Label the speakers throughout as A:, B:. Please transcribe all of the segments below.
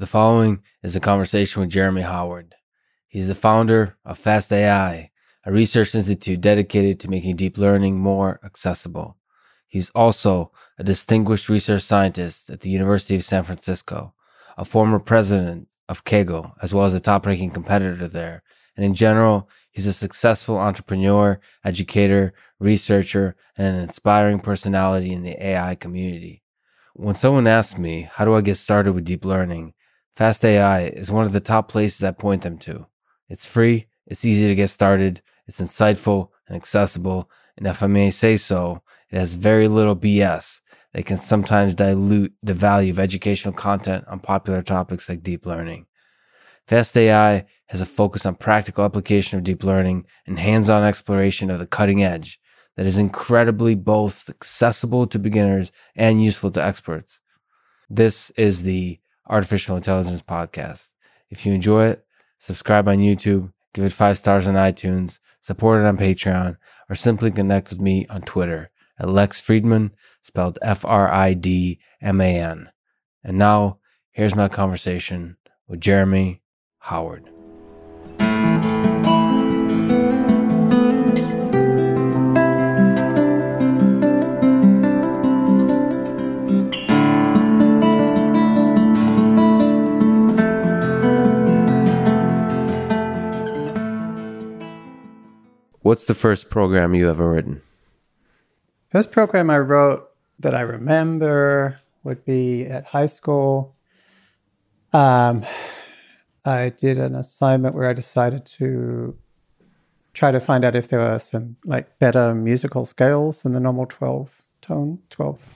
A: The following is a conversation with Jeremy Howard. He's the founder of Fast AI, a research institute dedicated to making deep learning more accessible. He's also a distinguished research scientist at the University of San Francisco, a former president of Kaggle, as well as a top ranking competitor there. And in general, he's a successful entrepreneur, educator, researcher, and an inspiring personality in the AI community. When someone asks me, how do I get started with deep learning? Fast AI is one of the top places I point them to. It's free, it's easy to get started, it's insightful and accessible, and if I may say so, it has very little BS that can sometimes dilute the value of educational content on popular topics like deep learning. Fast AI has a focus on practical application of deep learning and hands-on exploration of the cutting edge that is incredibly both accessible to beginners and useful to experts. This is the Artificial Intelligence Podcast. If you enjoy it, subscribe on YouTube, give it five stars on iTunes, support it on Patreon, or simply connect with me on Twitter at Lex Fridman, spelled F R I D M A N. And now, here's my conversation with Jeremy Howard. What's the first program you ever written?
B: First program I wrote that I remember would be at high school. Um, I did an assignment where I decided to try to find out if there were some like better musical scales than the normal 12 tone, 12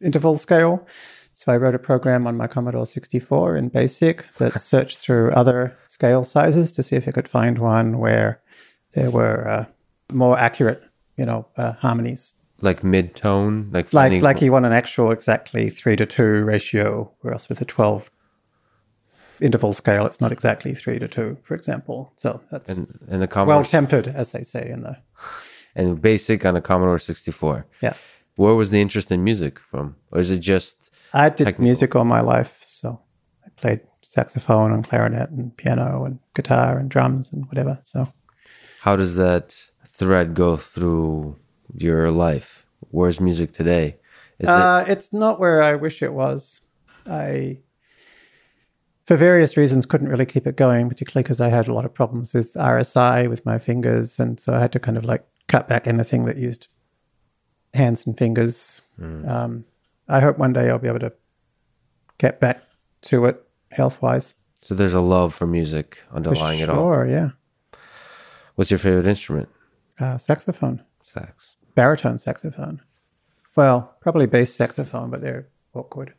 B: interval scale. So I wrote a program on my Commodore 64 in BASIC that searched through other scale sizes to see if it could find one where there were uh, more accurate, you know, uh, harmonies.
A: Like mid tone, like
B: Like like you want an actual exactly three to two ratio, whereas with a twelve interval scale, it's not exactly three to two, for example. So that's
A: and, and the Commodore
B: well tempered, as they say in the
A: and basic on a Commodore 64.
B: yeah.
A: Where was the interest in music from? Or is it just
B: I did
A: Technical.
B: music all my life, so I played saxophone and clarinet and piano and guitar and drums and whatever. So
A: how does that thread go through your life? Where's music today? Is
B: Uh, it's not where I wish it was. I, for various reasons, couldn't really keep it going, particularly because I had a lot of problems with RSI with my fingers, and so I had to kind of like cut back anything that used hands and fingers. Um, I hope one day I'll be able to get back to it health wise.
A: so there's a love for music underlying it all.
B: Sure, yeah.
A: What's your favorite instrument?
B: Uh, saxophone,
A: Sax.
B: baritone saxophone. Well, probably bass saxophone, but they're awkward.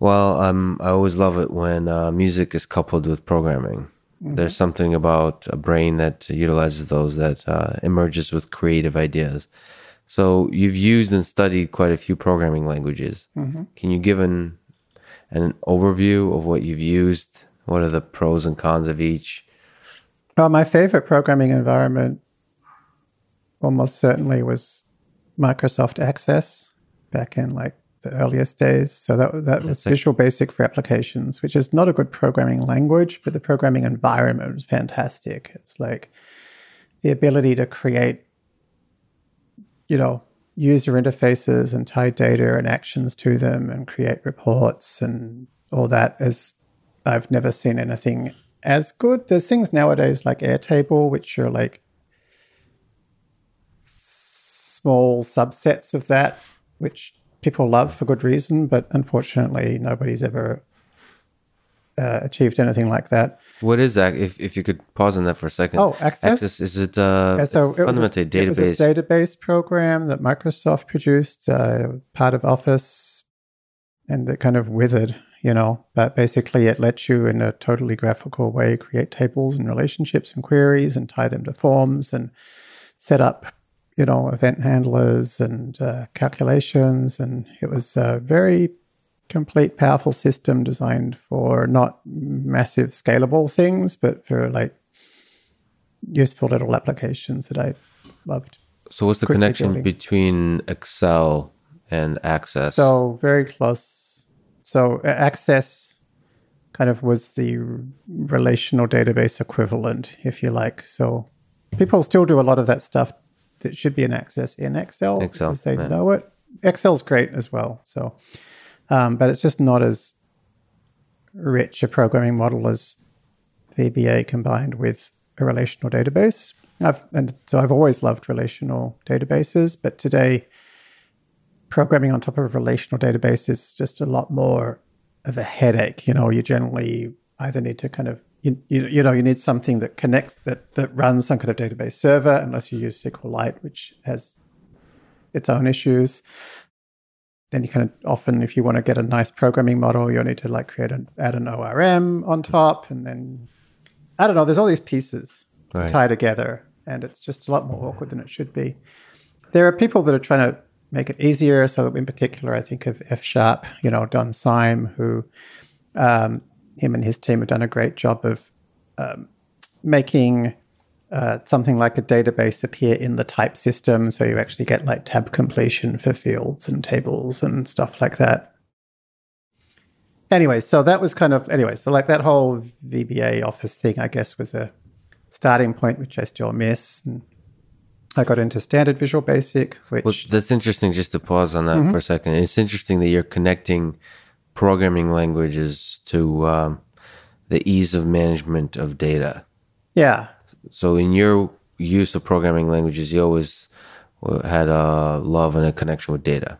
A: Well, um, I always love it when uh, music is coupled with programming. There's something about a brain that utilizes those that uh, emerges with creative ideas. So you've used and studied quite a few programming languages. Can you give an an overview of what you've used? What are the pros and cons of each?
B: Well, my favorite programming environment almost certainly was Microsoft Access back in like the earliest days. So that that was Visual Basic for applications, which is not a good programming language, but the programming environment was fantastic. It's like the ability to create, you know, user interfaces and tie data and actions to them and create reports and all that is I've never seen anything as good. There's things nowadays like Airtable, which are like small subsets of that, which people love for good reason, but unfortunately, nobody's ever uh, achieved anything like that.
A: What is that? If if you could pause on that for a second.
B: Oh, Access?
A: Access is it uh,
B: Yeah, so it was, a,
A: fundamentally a
B: was a
A: database?
B: database program that Microsoft produced, uh, part of Office, and that kind of withered, you know. But basically, it lets you, in a totally graphical way, create tables and relationships and queries and tie them to forms and set up, you know, event handlers and uh, calculations. And it was a very complete, powerful system designed for not massive scalable things, but for like useful little applications that I loved.
A: so what's the connection
B: building.
A: between Excel and Access?
B: So very close So Access kind of was the relational database equivalent, if you like. So people still do a lot of that stuff that should be in Access in Excel,
A: Excel,
B: because they
A: yeah.
B: know it. Excel's great as well. So, um, but it's just not as rich a programming model as VBA combined with a relational database. I've and so I've always loved relational databases, but today programming on top of a relational database is just a lot more of a headache. You know, you generally either need to kind of you, you, you know you need something that connects that that runs some kind of database server, unless you use SQLite, which has its own issues. Then you kind of often, if you want to get a nice programming model, you'll need to like create an add an ORM on top, and then I don't know. There's all these pieces
A: Right.
B: to tie together, and it's just a lot more awkward than it should be. There are people that are trying to make it easier. So, that in particular, I think of F Sharp, you know, Don Syme, who um, him and his team have done a great job of um, making uh, something like a database appear in the type system. So you actually get like tab completion for fields and tables and stuff like that. Anyway, so that was kind of, anyway, so like that whole VBA office thing, I guess, was a starting point, which I still miss. And I got into standard Visual Basic, which.
A: Well, that's interesting. Just to pause on that
B: Mm-hmm.
A: for a second, it's interesting that you're connecting programming languages to um, the ease of management of data.
B: yeah.
A: So, in your use of programming languages, you always uh, had a love and a connection with data.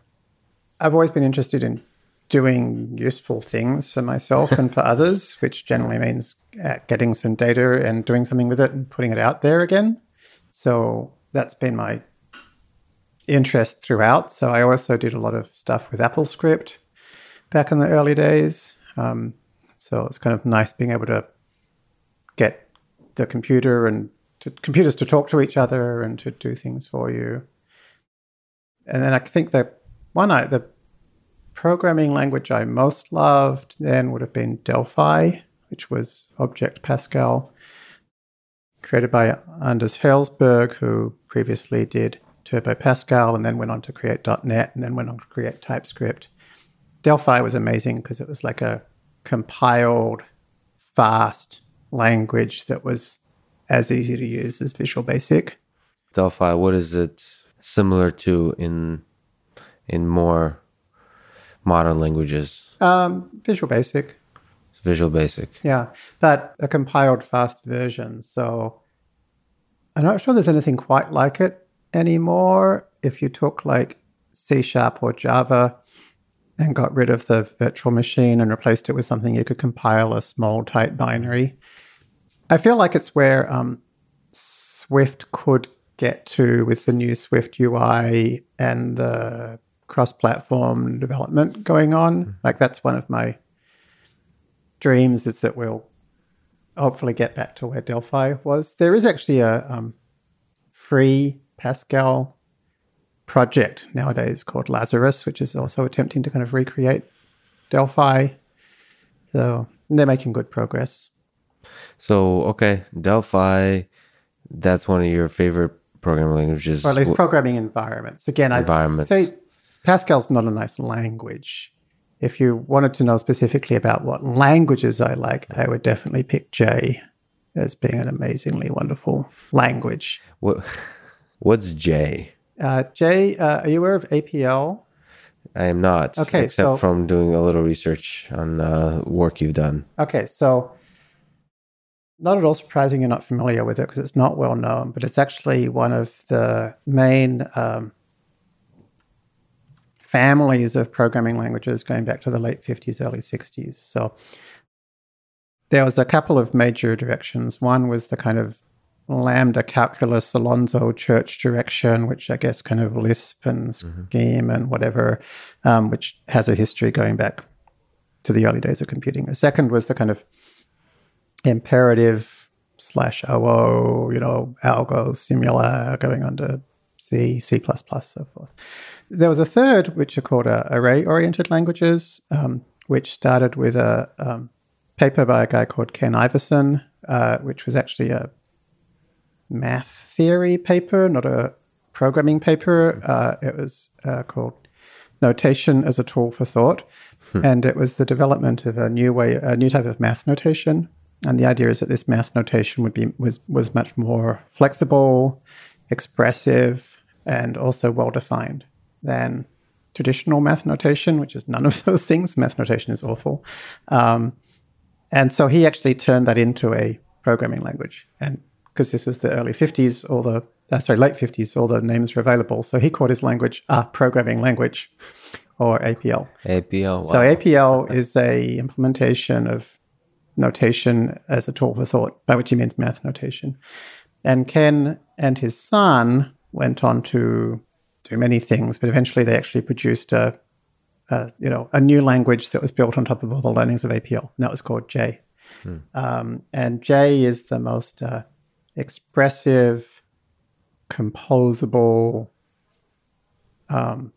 B: I've always been interested in doing useful things for myself and for others, which generally means uh, getting some data and doing something with it and putting it out there again. So that's been my interest throughout. So I also did a lot of stuff with AppleScript back in the early days. Um, so it's kind of nice being able to get the computer and to, computers to talk to each other and to do things for you. And then I think that one I, the programming language I most loved then would have been Delphi, which was Object Pascal, created by Anders Hejlsberg, who previously did Turbo Pascal and then went on to create .NET and then went on to create TypeScript. Delphi was amazing because it was like a compiled, fast language that was as easy to use as Visual Basic.
A: Delphi, what is it similar to in in more modern languages?
B: Um, Visual Basic.
A: Visual Basic.
B: Yeah, but a compiled fast version. So I'm not sure there's anything quite like it anymore. If you took like C sharp or Java and got rid of the virtual machine and replaced it with something you could compile a small tight binary, I feel like it's where um, Swift could get to with the new Swift UI and the cross platform development going on. Like, that's one of my dreams is that we'll hopefully get back to where Delphi was. There is actually a um, free Pascal project nowadays called Lazarus, which is also attempting to kind of recreate Delphi. So they're making good progress.
A: So, okay, Delphi, that's one of your favorite programming languages.
B: Or at least programming environments. Again,
A: Environments.
B: say Pascal's not a nice language. If you wanted to know specifically about what languages I like, I would definitely pick J as being an amazingly wonderful language.
A: what, what's J?
B: Uh, J, uh, are you aware of APL?
A: I am not.
B: Okay,
A: except
B: so-
A: from doing a little research on uh, work you've done.
B: Okay, so not at all surprising you're not familiar with it because it's not well known, but it's actually one of the main um, families of programming languages going back to the late 50s, early 60s. So there was a couple of major directions. One was the kind of Lambda calculus Alonzo Church direction, which I guess kind of Lisp and Scheme and whatever, um, which has a history going back to the early days of computing. The second was the kind of imperative slash OO, you know, ALGOL, simula, going on to C, C++, so forth. There was a third, which are called uh, array-oriented languages, um, which started with a um, paper by a guy called Ken Iverson, uh, which was actually a math theory paper, not a programming paper. Uh, it was uh, called Notation as a Tool for Thought. and it was the development of a new way, a new type of math notation. And the idea is that this math notation would be was was much more flexible, expressive, and also well defined than traditional math notation, which is none of those things. Math notation is awful. Um, and so he actually turned that into a programming language. And because this was the early 50s, all the, uh, sorry, late 50s, all the names were available. So he called his language a programming language or APL.
A: APL. Wow.
B: So APL is a implementation of notation as a tool for thought, by which he means math notation. And Ken and his son went on to do many things, but eventually they actually produced a, a you know a new language that was built on top of all the learnings of APL. And that was called J. Hmm. Um, and J is the most uh, expressive, composable um,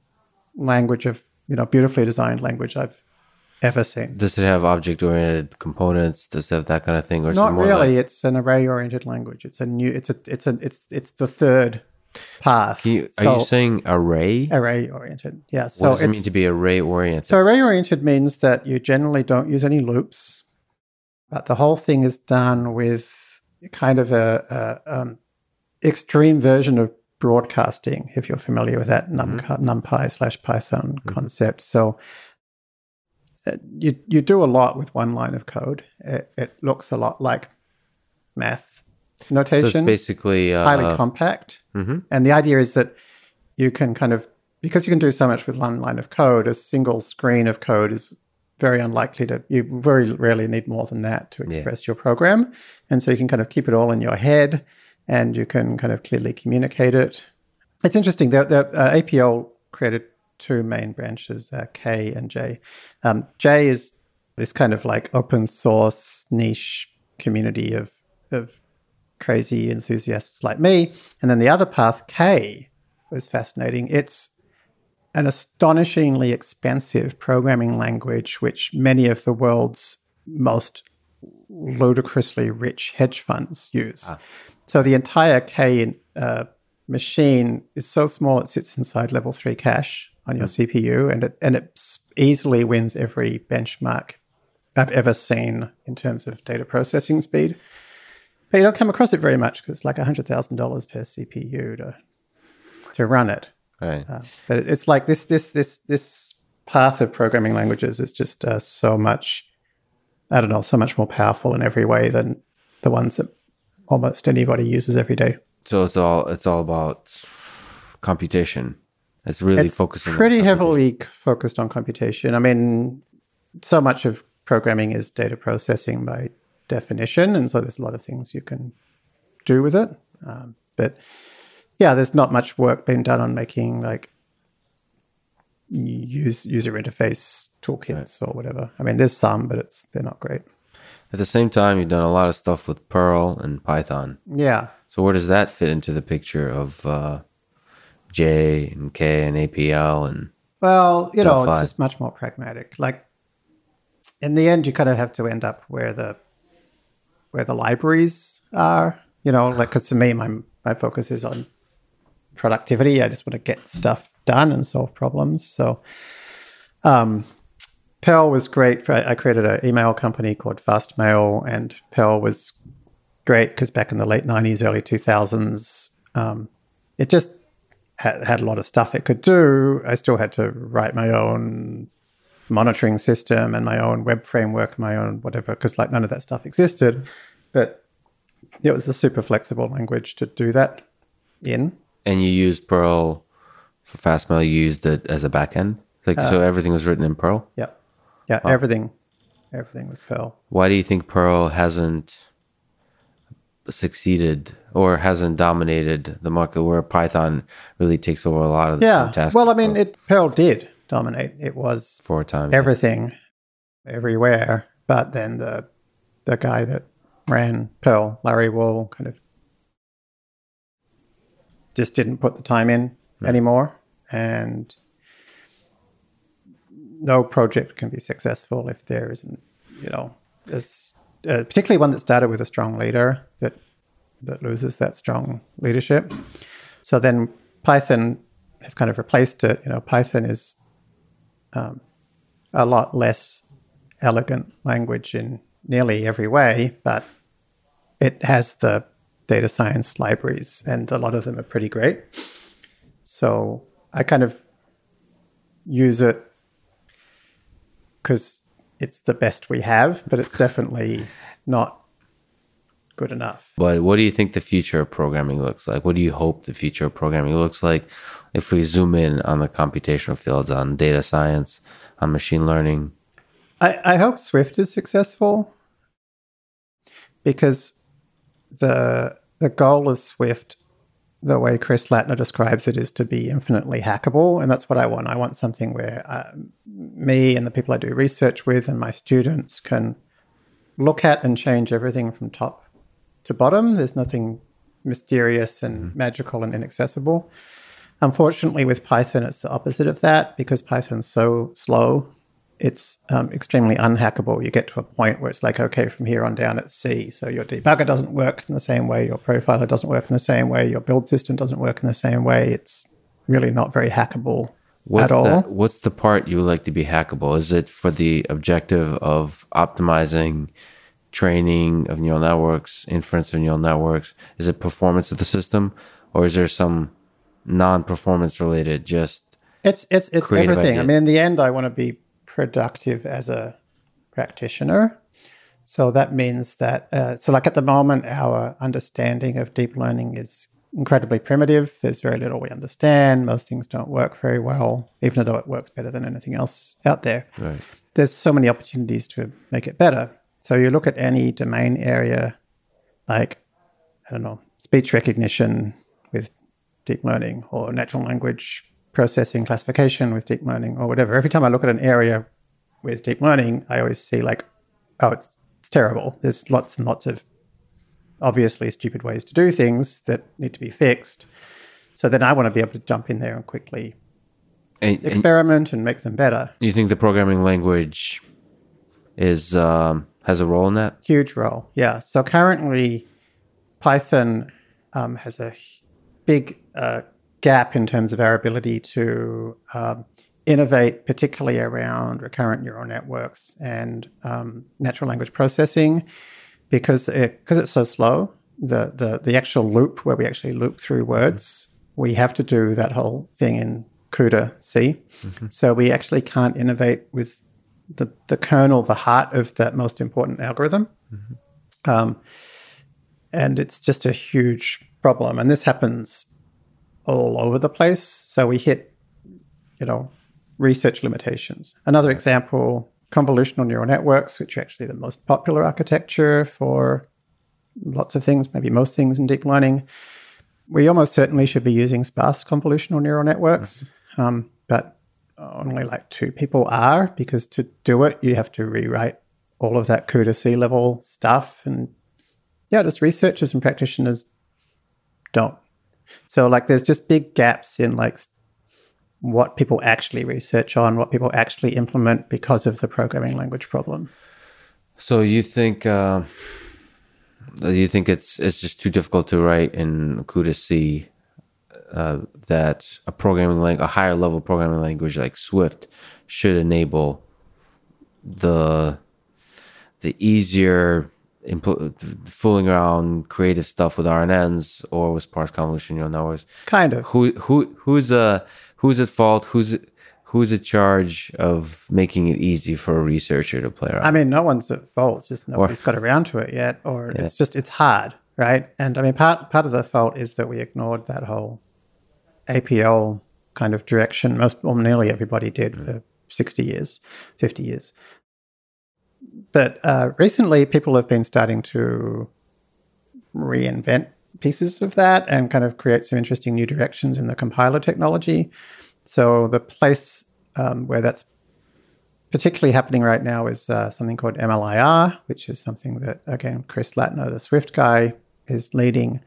B: language of you know beautifully designed language I've ever seen.
A: Does it have object oriented components? Does it have that kind of thing?
B: Or not really. Like... It's an array oriented language. It's a new. It's a. It's a. It's it's the third path.
A: You, so, are you saying array?
B: Array oriented. Yeah. So
A: what does it mean to be array oriented?
B: So array oriented means that you generally don't use any loops, but the whole thing is done with kind of a, a um, extreme version of broadcasting. If you're familiar with that num, mm-hmm. NumPy slash Python mm-hmm. concept, so. You you do a lot with one line of code. It, it looks a lot like math notation. So
A: basically uh,
B: highly compact. Mm-hmm. And the idea is that you can kind of, because you can do so much with one line of code, a single screen of code is very unlikely to, you very rarely need more than that to express yeah. your program. And so you can kind of keep it all in your head and you can kind of clearly communicate it. It's interesting. The, the uh, APL created two main branches, uh, K and J. Um, J is this kind of like open source niche community of, of crazy enthusiasts like me. And then the other path, K, was fascinating. It's an astonishingly expensive programming language, which many of the world's most ludicrously rich hedge funds use. Ah. So the entire K uh, machine is so small it sits inside level three cache on your. CPU, and it and it easily wins every benchmark I've ever seen in terms of data processing speed. But you don't come across it very much because it's like $100,000 per CPU to, to run it.
A: Right. Uh,
B: but it's like this, this, this, this path of programming languages is just uh, so much, I don't know, so much more powerful in every way than the ones that almost anybody uses every day.
A: So it's all, it's all about computation. It's really
B: it's
A: focusing
B: pretty heavily focused on computation. I mean, so much of programming is data processing by definition, and so there's a lot of things you can do with it. Um, but yeah, there's not much work being done on making like use user interface toolkits right. or whatever. I mean, there's some, but it's they're not great.
A: At the same time, you've done a lot of stuff with Perl and Python.
B: Yeah.
A: So where does that fit into the picture of uh, J and K and APL and?
B: Well, you know, it's just much more pragmatic. Like in the end, you kind of have to end up where the where the libraries are. You know, like because to me, my my focus is on productivity. I just want to get stuff done and solve problems. So, um, Perl was great. For, I created an email company called Fastmail, and Perl was great because back in the late '90s, early 2000s, um, it just had, had a lot of stuff it could do. I still had to write my own monitoring system and my own web framework, my own whatever, because like none of that stuff existed. But it was a super flexible language to do that in.
A: And you used Perl for Fastmail. You used it as a backend, like uh, so. Everything was written in Perl.
B: Yeah, yeah. Wow. Everything, everything was Perl.
A: Why do you think Perl hasn't succeeded or hasn't dominated the market where Python really takes over a lot of the
B: yeah.
A: tasks?
B: Well, I mean, it Perl did dominate. It was
A: for a time
B: everything, yeah. everywhere. But then the the guy that ran Perl, Larry Wall, kind of just didn't put the time in mm. anymore, and no project can be successful if there isn't, you know, this, uh, particularly one that started with a strong leader that that loses that strong leadership. So then Python has kind of replaced it. You know, Python is um, a lot less elegant language in nearly every way, but it has the data science libraries, and a lot of them are pretty great. So I kind of use it because it's the best we have, but it's definitely not good enough.
A: But what do you think the future of programming looks like? What do you hope the future of programming looks like if we zoom in on the computational fields, on data science, on machine learning?
B: I, I hope Swift is successful because the the goal of Swift, the way Chris Lattner describes it, is to be infinitely hackable, and that's what I want. I want something where uh, me and the people I do research with and my students can look at and change everything from top to bottom. There's nothing mysterious and mm-hmm. magical and inaccessible. Unfortunately, with Python, it's the opposite of that because Python's so slow it's um, extremely unhackable. You get to a point where it's like, okay, from here on down, it's C. So your debugger doesn't work in the same way, your profiler doesn't work in the same way, your build system doesn't work in the same way. It's really not very hackable
A: what's
B: at all.
A: The, what's the part you would like to be hackable? Is it for the objective of optimizing training of neural networks, inference of neural networks? Is it performance of the system, or is there some non-performance related just
B: it's it's it's everything. Idea? I mean, in the end, I want to be productive as a practitioner. So that means that, uh, so like at the moment, our understanding of deep learning is incredibly primitive. There's very little we understand. Most things don't work very well, even though it works better than anything else out there. Right. There's so many opportunities to make it better. So you look at any domain area, like, I don't know, speech recognition with deep learning or natural language processing classification with deep learning or whatever. Every time I look at an area with deep learning, I always see like, oh, it's, it's terrible. There's lots and lots of obviously stupid ways to do things that need to be fixed. So then I want to be able to jump in there and quickly and, experiment and, and make them better.
A: You think the programming language is um, has a role in that?
B: Huge role, yeah. So currently, Python um, has a big uh, gap in terms of our ability to um, innovate, particularly around recurrent neural networks and um, natural language processing, because it, because it's so slow. The, the the actual loop where we actually loop through words, we have to do that whole thing in CUDA C. Mm-hmm. So we actually can't innovate with the the kernel, the heart of that most important algorithm. Mm-hmm. Um, and it's just a huge problem. And this happens all over the place. So we hit, you know, research limitations. Another example, convolutional neural networks, which are actually the most popular architecture for lots of things, maybe most things in deep learning. We almost certainly should be using sparse convolutional neural networks, mm-hmm. um, but only like two people are because to do it, you have to rewrite all of that CUDA C level stuff. And yeah, just researchers and practitioners don't so like there's just big gaps in like what people actually research on, what people actually implement because of the programming language problem.
A: So you think uh, you think it's it's just too difficult to write in CUDA C uh, that a programming language, a higher level programming language like Swift, should enable the the easier impl- fooling around creative stuff with RNNs or with sparse convolution neural networks.
B: Kind of.
A: Who who who's uh who's at fault? Who's who's in charge of making it easy for a researcher to play around?
B: I mean, no one's at fault. It's just nobody's or, got around to it yet, or yeah. it's just it's hard, right? And I mean, part part of the fault is that we ignored that whole APL kind of direction. Most, or nearly everybody did mm. for sixty years, fifty years. But uh, recently, people have been starting to reinvent pieces of that and kind of create some interesting new directions in the compiler technology. So the place um, where that's particularly happening right now is uh, something called MLIR, which is something that again Chris Lattner, the Swift guy, is leading,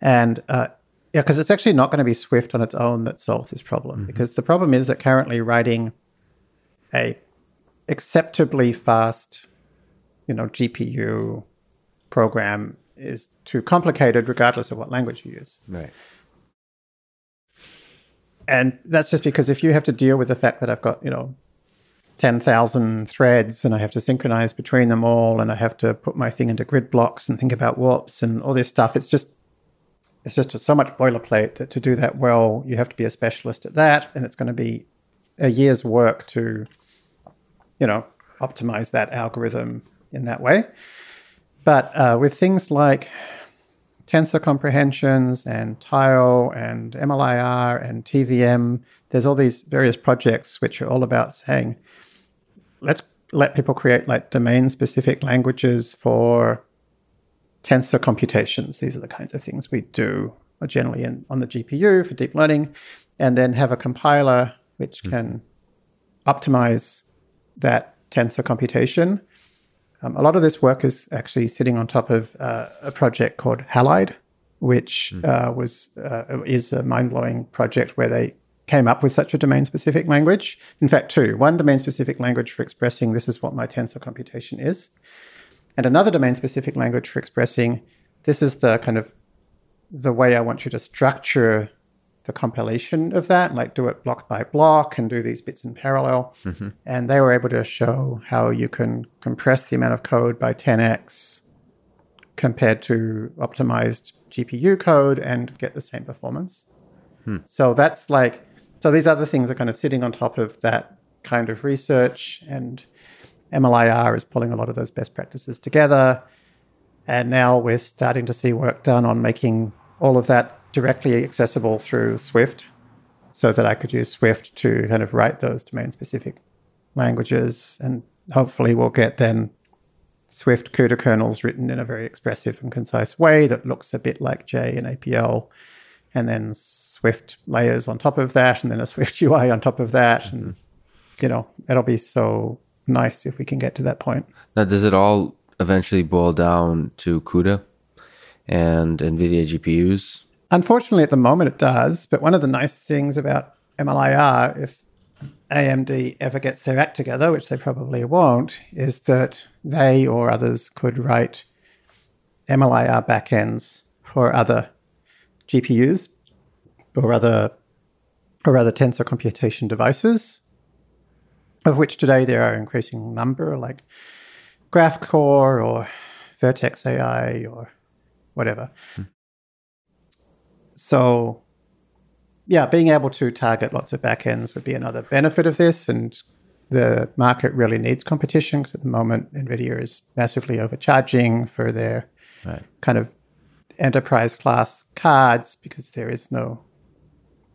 B: and uh, yeah, because it's actually not going to be Swift on its own that solves this problem. Mm-hmm. Because the problem is that currently writing a acceptably fast, you know, GPU program is too complicated, regardless of what language you use.
A: Right.
B: And that's just because if you have to deal with the fact that I've got, you know, 10,000 threads and I have to synchronize between them all and I have to put my thing into grid blocks and think about warps and all this stuff. It's just it's just so much boilerplate that to do that well, you have to be a specialist at that and it's going to be a year's work to you know, optimize that algorithm in that way. But uh, with things like tensor comprehensions and tile and MLIR and TVM, there's all these various projects which are all about saying, let's let people create like domain specific languages for tensor computations. These are the kinds of things we do generally in, on the GPU for deep learning, and then have a compiler which mm. can optimize that tensor computation. Um, a lot of this work is actually sitting on top of uh, a project called Halide, which mm. uh, was uh, is a mind blowing project where they came up with such a domain specific language. In fact, two: one domain specific language for expressing this is what my tensor computation is, and another domain specific language for expressing this is the kind of the way I want you to structure the compilation of that, like do it block by block and do these bits in parallel. Mm-hmm. And they were able to show how you can compress the amount of code by 10x compared to optimized GPU code and get the same performance. Hmm. So that's like, so these other things are kind of sitting on top of that kind of research. And MLIR is pulling a lot of those best practices together. And now we're starting to see work done on making all of that directly accessible through Swift so that I could use Swift to kind of write those domain specific languages. And hopefully we'll get then Swift CUDA kernels written in a very expressive and concise way that looks a bit like J and APL. And then Swift layers on top of that, and then a Swift UI on top of that. Mm-hmm. And, you know, it'll be so nice if we can get to that point.
A: Now, does it all eventually boil down to CUDA and NVIDIA GPUs?
B: Unfortunately, at the moment it does. But one of the nice things about MLIR, if AMD ever gets their act together, which they probably won't, is that they or others could write MLIR backends for other GPUs or other or other tensor computation devices, of which today there are an increasing number, like GraphCore or Vertex AI or whatever. Hmm so yeah, being able to target lots of backends would be another benefit of this. And the market really needs competition because at the moment, NVIDIA is massively overcharging for their right. kind of enterprise class cards because there is no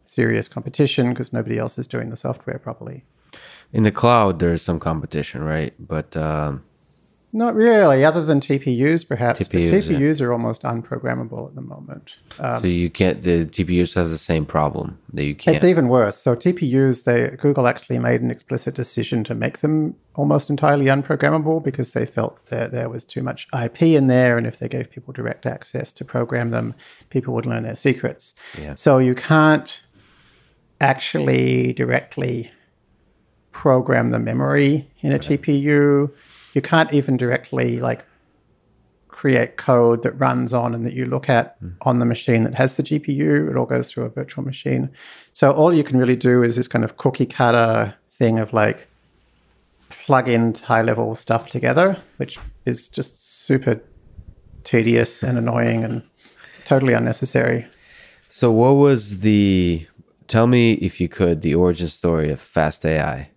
B: serious competition because nobody else is doing the software properly.
A: In the cloud, there is some competition, right? But um,
B: not really, other than TPUs perhaps. TPUs, but TPUs yeah. are almost unprogrammable at the moment.
A: Um, so you can't. The TPUs has the same problem that you can't.
B: It's even worse. So TPUs, they Google actually made an explicit decision to make them almost entirely unprogrammable because they felt that there was too much IP in there, and if they gave people direct access to program them, people would learn their secrets. Yeah. So you can't actually directly program the memory in a right. TPU you can't even directly like create code that runs on and that you look at mm. on the machine that has the GPU. It all goes through a virtual machine. So all you can really do is this kind of cookie cutter thing of like plug in high level stuff together, which is just super tedious and annoying and totally unnecessary.
A: So what was the tell me if you could the origin story of Fast AI?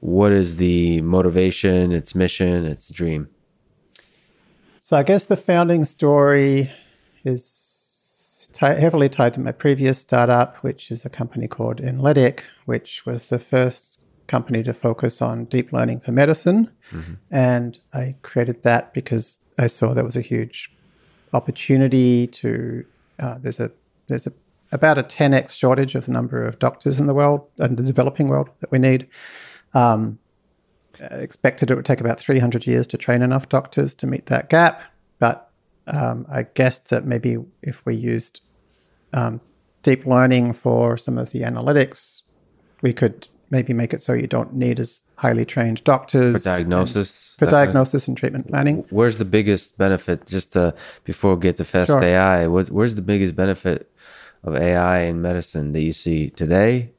A: What is the motivation, its mission, its dream?
B: So I guess the founding story is t- heavily tied to my previous startup, which is a company called Enlitic, which was the first company to focus on deep learning for medicine. Mm-hmm. And I created that because I saw there was a huge opportunity to uh, there's a there's a about a 10x shortage of the number of doctors in the world and the developing world that we need. Um, expected it would take about 300 years to train enough doctors to meet that gap, but um, I guessed that maybe if we used um, deep learning for some of the analytics, we could maybe make it so you don't need as highly trained doctors
A: for diagnosis.
B: For diagnosis and treatment planning.
A: Where's the biggest benefit? Just to, before we get to Fast sure. AI, where's the biggest benefit of AI in medicine that you see today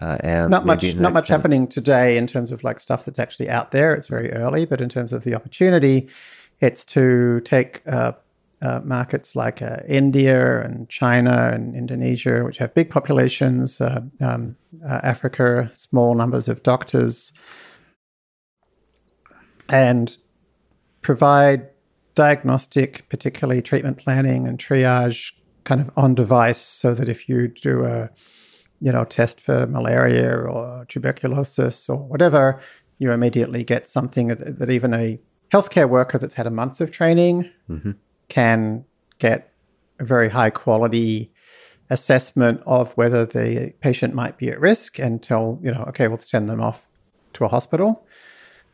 A: Uh, and
B: not much, not much
A: 10.
B: happening today in terms of like stuff that's actually out there. It's very early, but in terms of the opportunity, it's to take uh, uh, markets like uh, India and China and Indonesia, which have big populations, uh, um, uh, Africa, small numbers of doctors, and provide diagnostic, particularly treatment planning and triage, kind of on device, so that if you do a you know test for malaria or tuberculosis or whatever, you immediately get something that, that even a healthcare worker that's had a month of training
A: Mm-hmm.
B: can get a very high quality assessment of whether the patient might be at risk and tell, you know, okay, we'll send them off to a hospital.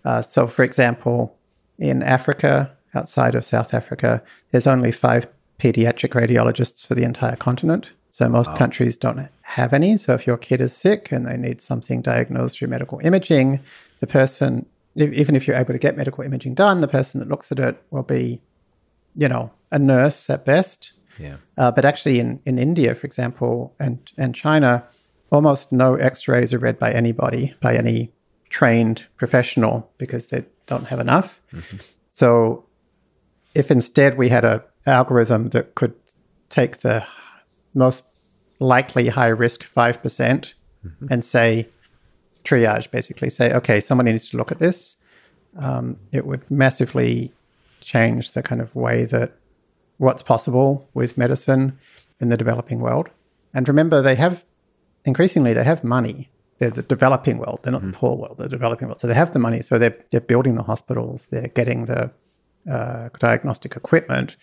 B: Uh, so, for example, in Africa, outside of South Africa, there's only five pediatric radiologists for the entire continent. So, most countries don't have any. So, if your kid is sick and they need something diagnosed through medical imaging, the person, e- even if you're able to get medical imaging done, the person that looks at it will be, you know, a nurse at best.
A: Yeah.
B: Uh, but actually, in, in India, for example, and, and China, almost no x rays are read by anybody, by any trained professional, because they don't have enough. So, if instead we had a algorithm that could take the most likely high risk 5% and say, triage, basically say, okay, somebody needs to look at this, um, it would massively change the kind of way that what's possible with medicine in the developing world. And remember, they have increasingly they have money. They're the developing world. They're not the poor world. They're the developing world. So they have the money. So they're they're building the hospitals. They're getting the uh, diagnostic equipment,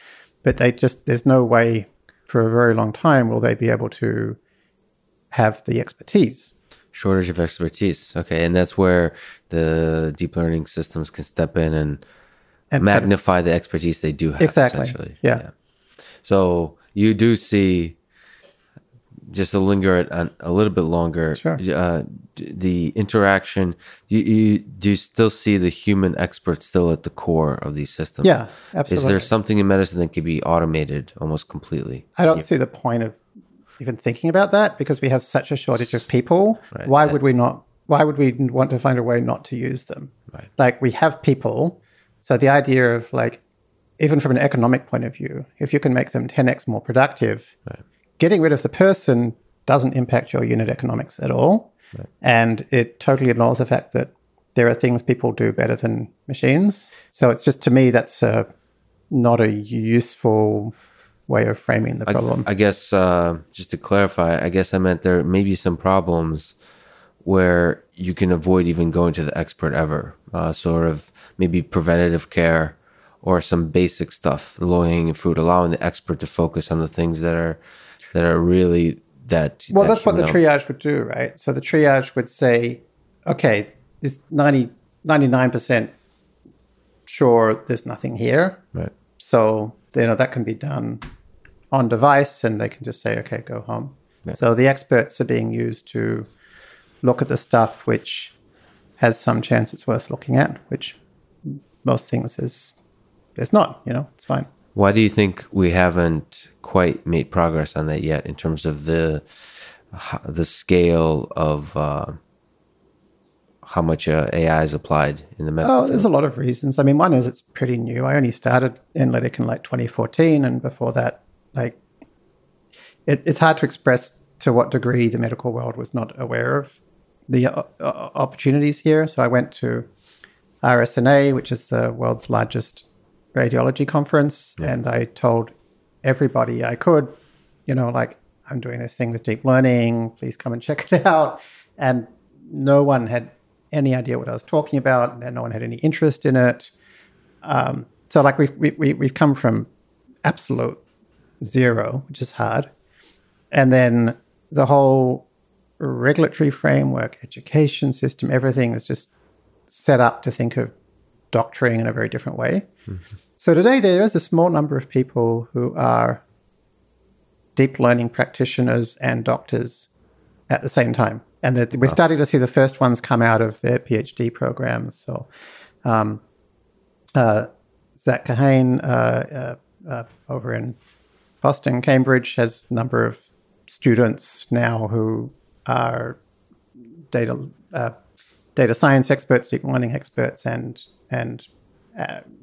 B: but they just there's no way for a very long time will they be able to have the expertise.
A: Shortage of expertise. Okay. And that's where the deep learning systems can step in and,
B: And
A: magnify the expertise they do have.
B: Exactly.
A: Essentially.
B: Yeah.
A: So you do see, just to linger it on a little bit longer,
B: Sure.
A: uh, the interaction, you, you do you still see the human expert still at the core of these systems?
B: Yeah, absolutely.
A: Is there something in medicine that could be automated almost completely?
B: I don't see the point of even thinking about that because we have such a shortage of people.
A: Right.
B: Why would we not? Why would we want to find a way not to use them?
A: Right.
B: Like we have people, so the idea of like, even from an economic point of view, if you can make them 10x more productive, getting rid of the person doesn't impact your unit economics at all, and it totally ignores the fact that there are things people do better than machines. So it's just to me that's uh, not a useful way of framing the problem.
A: I guess uh, just to clarify, I guess I meant there may be some problems where you can avoid even going to the expert ever. Uh, sort of maybe preventative care or some basic stuff, low hanging fruit, allowing the expert to focus on the things that are that are really that.
B: Well,
A: that
B: that's what the triage would do, right? So the triage would say, okay, this 90, 99% sure there's nothing here.
A: Right.
B: So, you know, that can be done on device and they can just say, okay, go home. So the experts are being used to look at the stuff which has some chance it's worth looking at, which most things is is not, you know, it's fine.
A: Why do you think we haven't quite made progress on that yet in terms of the the scale of uh, how much uh, AI is applied in the medical
B: Oh, there's a lot of reasons. I mean, one is it's pretty new. I only started Enlitic in like 2014, and before that, like, it, it's hard to express to what degree the medical world was not aware of the uh, uh, opportunities here. So I went to RSNA, which is the world's largest radiology conference, and I told everybody I could, you know, like, I'm doing this thing with deep learning. Please come and check it out. And no one had any idea what I was talking about, and no one had any interest in it. Um, so, like, we've we, we, we've come from absolute zero, which is hard, and then the whole regulatory framework, education system, everything is just set up to think of doctoring in a very different way. So today there is a small number of people who are deep learning practitioners and doctors at the same time. And that we're starting to see the first ones come out of their PhD programs. So, um, uh, Zak Kohane uh, uh, uh, over in Boston, Cambridge, has a number of students now who are data uh, data science experts, deep learning experts, and and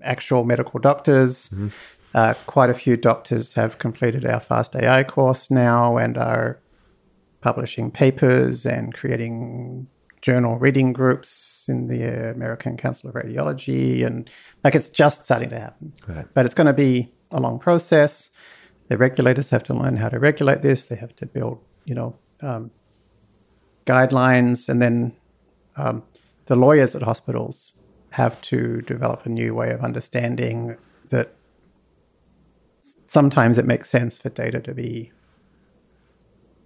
B: actual medical doctors. Mm-hmm. Uh, quite a few doctors have completed our Fast AI course now and are publishing papers and creating journal reading groups in the American Council of Radiology. And like it's just starting to happen. Right. But it's going to be a long process. The regulators have to learn how to regulate this. They have to build, you know, um, guidelines. And then um, the lawyers at hospitals have to develop a new way of understanding that sometimes it makes sense for data to be,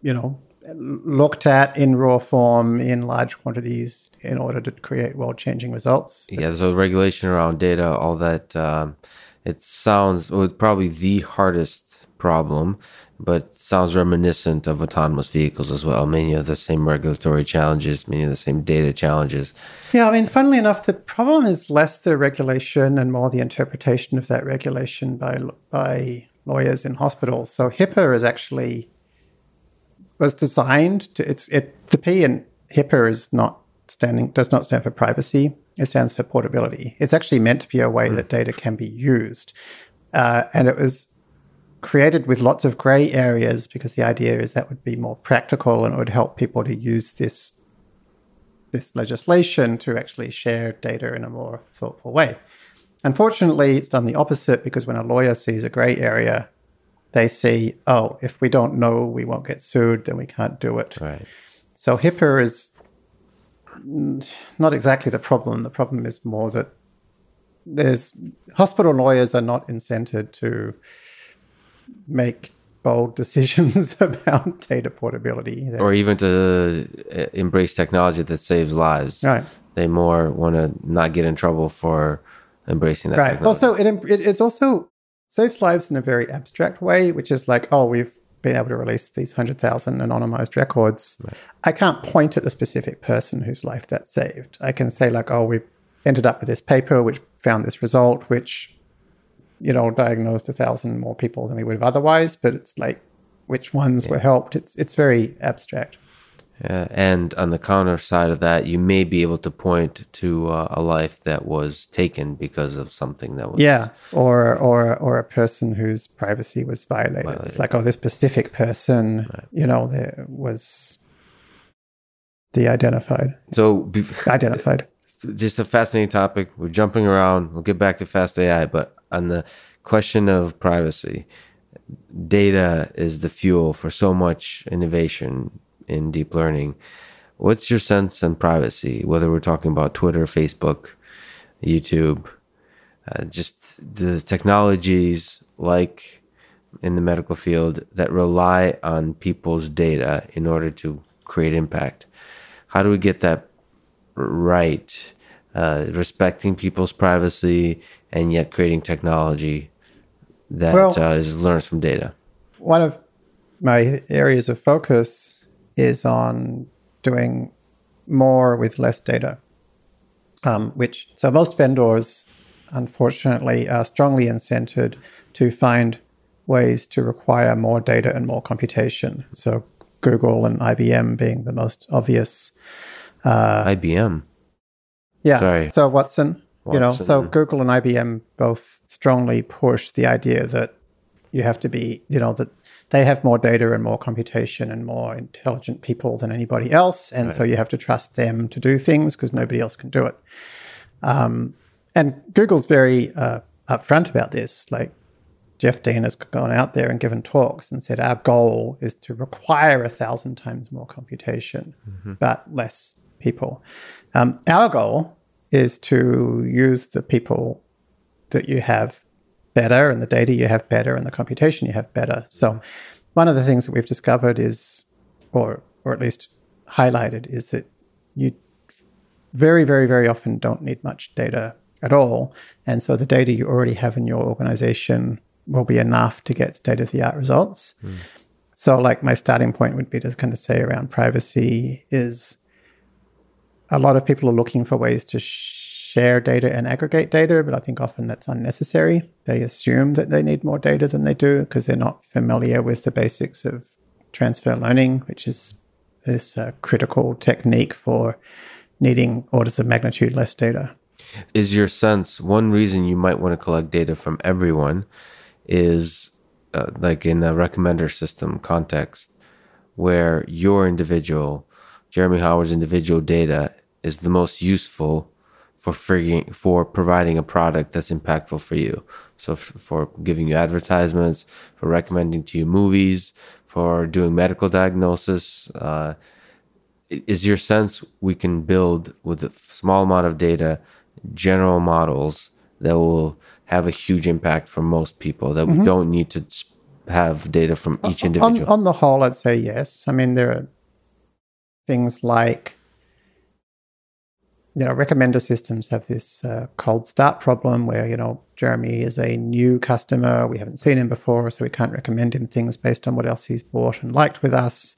B: you know, looked at in raw form in large quantities in order to create world changing results.
A: Yeah, so regulation around data, all that, um, it sounds well, probably the hardest problem, but sounds reminiscent of autonomous vehicles as well. Many of the same regulatory challenges, many of the same data challenges.
B: Yeah, I mean, funnily enough, the problem is less the regulation and more the interpretation of that regulation by by lawyers in hospitals. So HIPAA is actually was designed to it's it the P in HIPAA is not standing does not stand for privacy. It stands for portability. It's actually meant to be a way mm. that data can be used, uh, and it was created with lots of gray areas because the idea is that would be more practical and it would help people to use this this legislation to actually share data in a more thoughtful way. Unfortunately, it's done the opposite because when a lawyer sees a gray area, they see, oh, if we don't know, we won't get sued, then we can't do it.
A: Right.
B: So HIPAA is not exactly the problem. The problem is more that there's hospital lawyers are not incented to make bold decisions about data portability,
A: or even to uh, embrace technology that saves lives.
B: Right.
A: They more want to not get in trouble for embracing that.
B: Right.
A: Technology.
B: Also, it, it is also saves lives in a very abstract way, which is like, oh, we've been able to release these 100,000 anonymized records. Right. I can't point at the specific person whose life that saved. I can say, like, oh, we ended up with this paper which found this result, which, you know, diagnosed a thousand more people than we would have otherwise. But it's like, which ones yeah. were helped? It's it's very abstract.
A: Uh, and on the counter side of that, you may be able to point to uh, a life that was taken because of something that was
B: yeah, or or or a person whose privacy was violated. violated. It's like oh, this specific person, right. you know, there was de-identified.
A: So
B: identified.
A: Just a fascinating topic. We're jumping around. We'll get back to fast AI, but on the question of privacy, data is the fuel for so much innovation in deep learning. What's your sense on privacy, whether we're talking about Twitter, Facebook, YouTube, uh, just the technologies like in the medical field that rely on people's data in order to create impact? How do we get that right? Uh, respecting people's privacy and yet creating technology that well, uh, is learns from data.
B: One of my areas of focus is on doing more with less data. Um, which so most vendors, unfortunately, are strongly incented to find ways to require more data and more computation. So Google and IBM being the most obvious.
A: Uh, IBM.
B: Yeah. Sorry. So Watson, Watson, you know, so Google and IBM both strongly push the idea that you have to be, you know, that they have more data and more computation and more intelligent people than anybody else. And right. so you have to trust them to do things because nobody else can do it. Um, and Google's very uh, upfront about this. Like Jeff Dean has gone out there and given talks and said, our goal is to require a thousand times more computation, mm-hmm. but less people. Um, our goal is to use the people that you have better and the data you have better and the computation you have better. So one of the things that we've discovered is, or or at least highlighted, is that you very, very, very often don't need much data at all. And so the data you already have in your organization will be enough to get state of the art results. Mm. So, like, my starting point would be to kind of say around privacy is a lot of people are looking for ways to share data and aggregate data, but I think often that's unnecessary. They assume that they need more data than they do because they're not familiar with the basics of transfer learning, which is this uh, critical technique for needing orders of magnitude less data.
A: Is your sense one reason you might want to collect data from everyone is uh, like in a recommender system context where your individual, Jeremy Howard's individual data is the most useful for figuring, for providing a product that's impactful for you. So f- for giving you advertisements, for recommending to you movies, for doing medical diagnosis. Uh, is your sense we can build with a small amount of data general models that will have a huge impact for most people that mm-hmm. we don't need to have data from each individual
B: on, on, the whole i'd say yes i mean there are things like you know recommender systems have this uh, cold start problem where you know jeremy is a new customer we haven't seen him before so we can't recommend him things based on what else he's bought and liked with us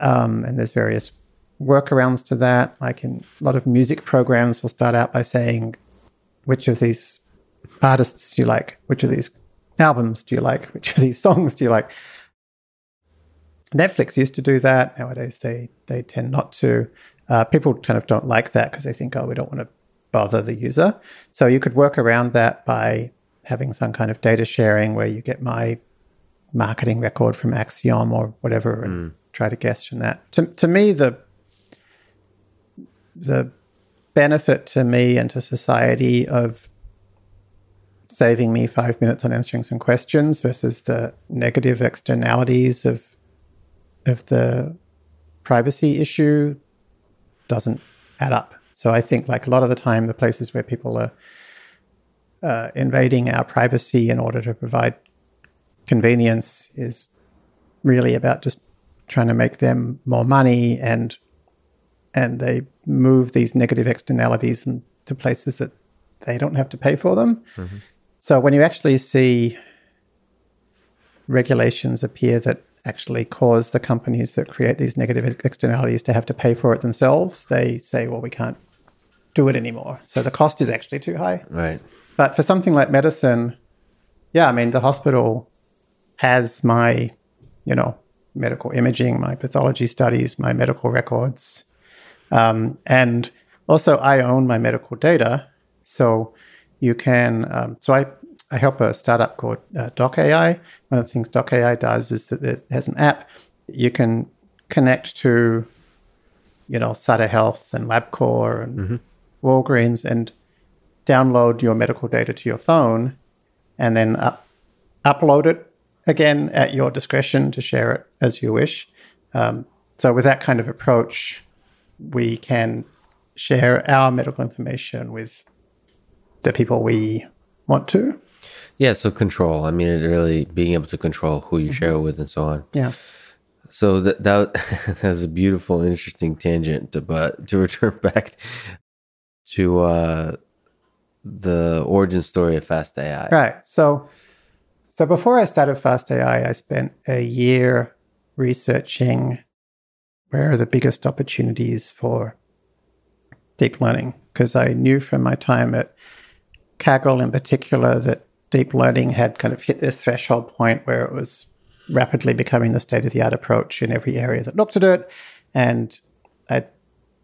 B: um, and there's various workarounds to that. Like in a lot of music programs, will start out by saying, which of these artists do you like? Which of these albums do you like? Which of these songs do you like? Netflix used to do that. Nowadays, they they tend not to. Uh, people kind of don't like that because they think, oh, we don't want to bother the user. So you could work around that by having some kind of data sharing where you get my marketing record from Acxiom or whatever and mm. try to guess from that. To, to me, the the benefit to me and to society of saving me five minutes on answering some questions versus the negative externalities of of the privacy issue doesn't add up. So I think like a lot of the time, the places where people are uh, invading our privacy in order to provide convenience is really about just trying to make them more money and and they move these negative externalities into places that they don't have to pay for them. Mm-hmm. So when you actually see regulations appear that actually cause the companies that create these negative externalities to have to pay for it themselves, they say, well, we can't do it anymore. So the cost is actually too high.
A: Right.
B: But for something like medicine, yeah, I mean, the hospital has my, you know, medical imaging, my pathology studies, my medical records, um, and also, I own my medical data. So you can, um, so I, I help a startup called uh, Doc AI. One of the things Doc AI does is that it has an app you can connect to, you know, Sutter Health and LabCorp and mm-hmm. Walgreens and download your medical data to your phone and then up, upload it again at your discretion to share it as you wish. Um, so with that kind of approach, we can share our medical information with the people we want to.
A: Yeah, so control. I mean, really being able to control who you mm-hmm. share with and so on.
B: Yeah.
A: So that that, that was a beautiful, interesting tangent. To, but to return back to uh, the origin story of Fast AI.
B: Right. So, so before I started Fast AI, I spent a year researching where are the biggest opportunities for deep learning? Because I knew from my time at Kaggle in particular that deep learning had kind of hit this threshold point where it was rapidly becoming the state of the art approach in every area that looked at it. And I'd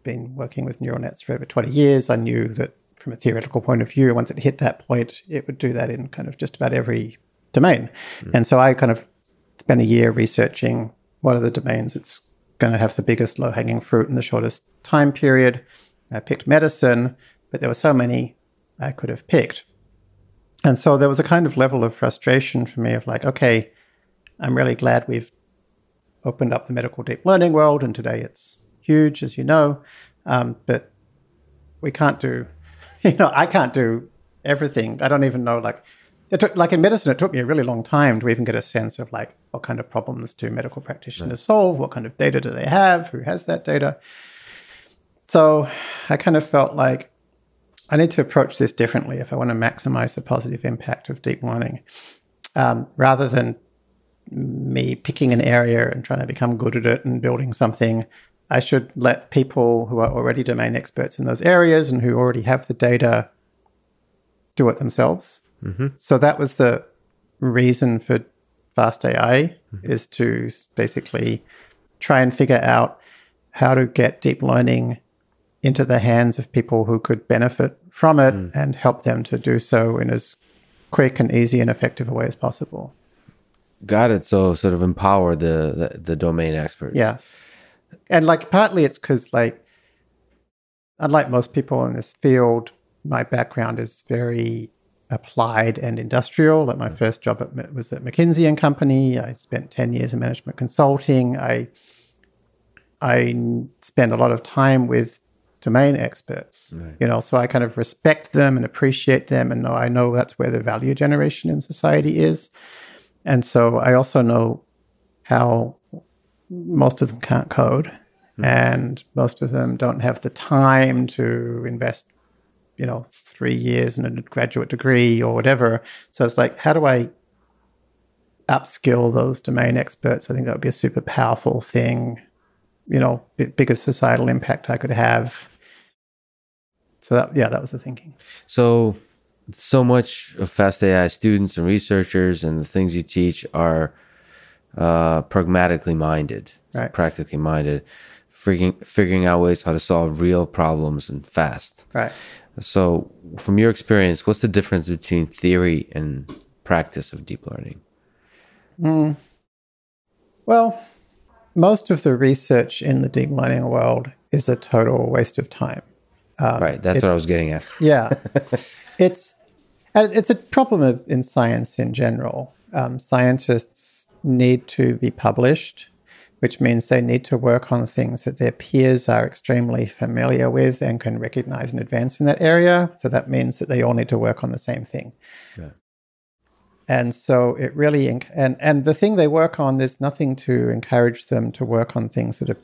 B: been working with neural nets for over 20 years. I knew that from a theoretical point of view, once it hit that point, it would do that in kind of just about every domain. Mm. And so I kind of spent a year researching what are the domains it's going to have the biggest low hanging fruit in the shortest time period. I picked medicine, but there were so many I could have picked. And so there was a kind of level of frustration for me of like, okay, I'm really glad we've opened up the medical deep learning world, and today it's huge, as you know. Um, but we can't do, you know, I can't do everything. I don't even know, like, it took, like in medicine, it took me a really long time to even get a sense of like what kind of problems do medical practitioners right. solve, what kind of data do they have, who has that data. So I kind of felt like I need to approach this differently if I want to maximize the positive impact of deep learning, um, rather than me picking an area and trying to become good at it and building something. I should let people who are already domain experts in those areas and who already have the data do it themselves. Mm-hmm. So that was the reason for Fast AI mm-hmm. is to basically try and figure out how to get deep learning into the hands of people who could benefit from it mm. and help them to do so in as quick and easy and effective a way as possible.
A: Got it. So sort of empower the the, the domain experts.
B: Yeah, and like partly it's because like unlike most people in this field, my background is very applied and industrial. Like my mm. first job at, was at McKinsey and Company. I spent ten years in management consulting. I I spend a lot of time with domain experts, right. you know, so I kind of respect them and appreciate them and know I know that's where the value generation in society is. And so I also know how most of them can't code mm-hmm. and most of them don't have the time to invest, you know, three years in a graduate degree or whatever. So it's like, how do I upskill those domain experts? I think that would be a super powerful thing, you know, biggest societal impact I could have so that, yeah, that was the thinking.
A: So, so much of Fast AI students and researchers and the things you teach are uh, pragmatically minded,
B: right.
A: practically minded, figuring figuring out ways how to solve real problems and fast.
B: Right.
A: So, from your experience, what's the difference between theory and practice of deep learning?
B: Mm. Well, most of the research in the deep learning world is a total waste of time.
A: Um, right. That's what I was getting at.
B: yeah. It's it's a problem of in science in general. Um, scientists need to be published, which means they need to work on things that their peers are extremely familiar with and can recognize and advance in that area. So that means that they all need to work on the same thing. Yeah. And so it really and and the thing they work on, there's nothing to encourage them to work on things that are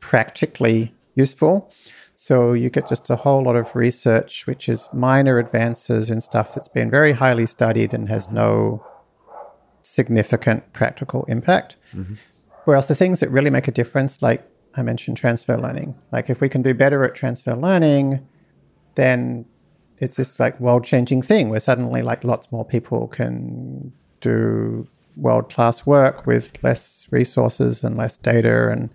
B: practically useful. So you get just a whole lot of research, which is minor advances in stuff that's been very highly studied and has no significant practical impact. Mm-hmm. Whereas the things that really make a difference, like I mentioned transfer learning, like if we can do better at transfer learning, then it's this like world changing thing where suddenly like lots more people can do world class work with less resources and less data and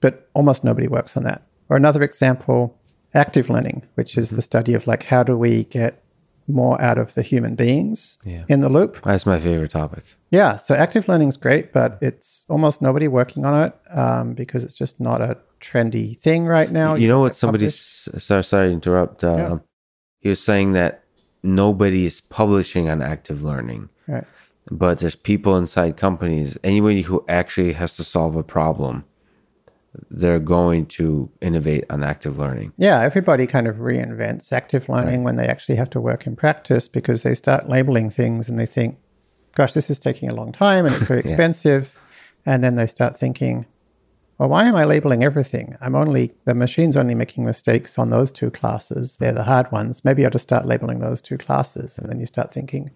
B: but almost nobody works on that or another example, active learning, which is the study of like how do we get more out of the human beings yeah. in the loop.
A: That's my favorite topic.
B: Yeah, so active learning is great, but it's almost nobody working on it um, because it's just not a trendy thing right now.
A: You, you know what? Somebody sorry, sorry to interrupt. Uh, yeah. He was saying that nobody is publishing on active learning.
B: Right.
A: But there's people inside companies, anybody who actually has to solve a problem they're going to innovate on active learning.
B: Yeah, everybody kind of reinvents active learning right. when they actually have to work in practice because they start labeling things and they think, gosh, this is taking a long time and it's very expensive. yeah. And then they start thinking, well, why am I labeling everything? I'm only, the machine's only making mistakes on those two classes. They're the hard ones. Maybe I'll just start labeling those two classes. And then you start thinking,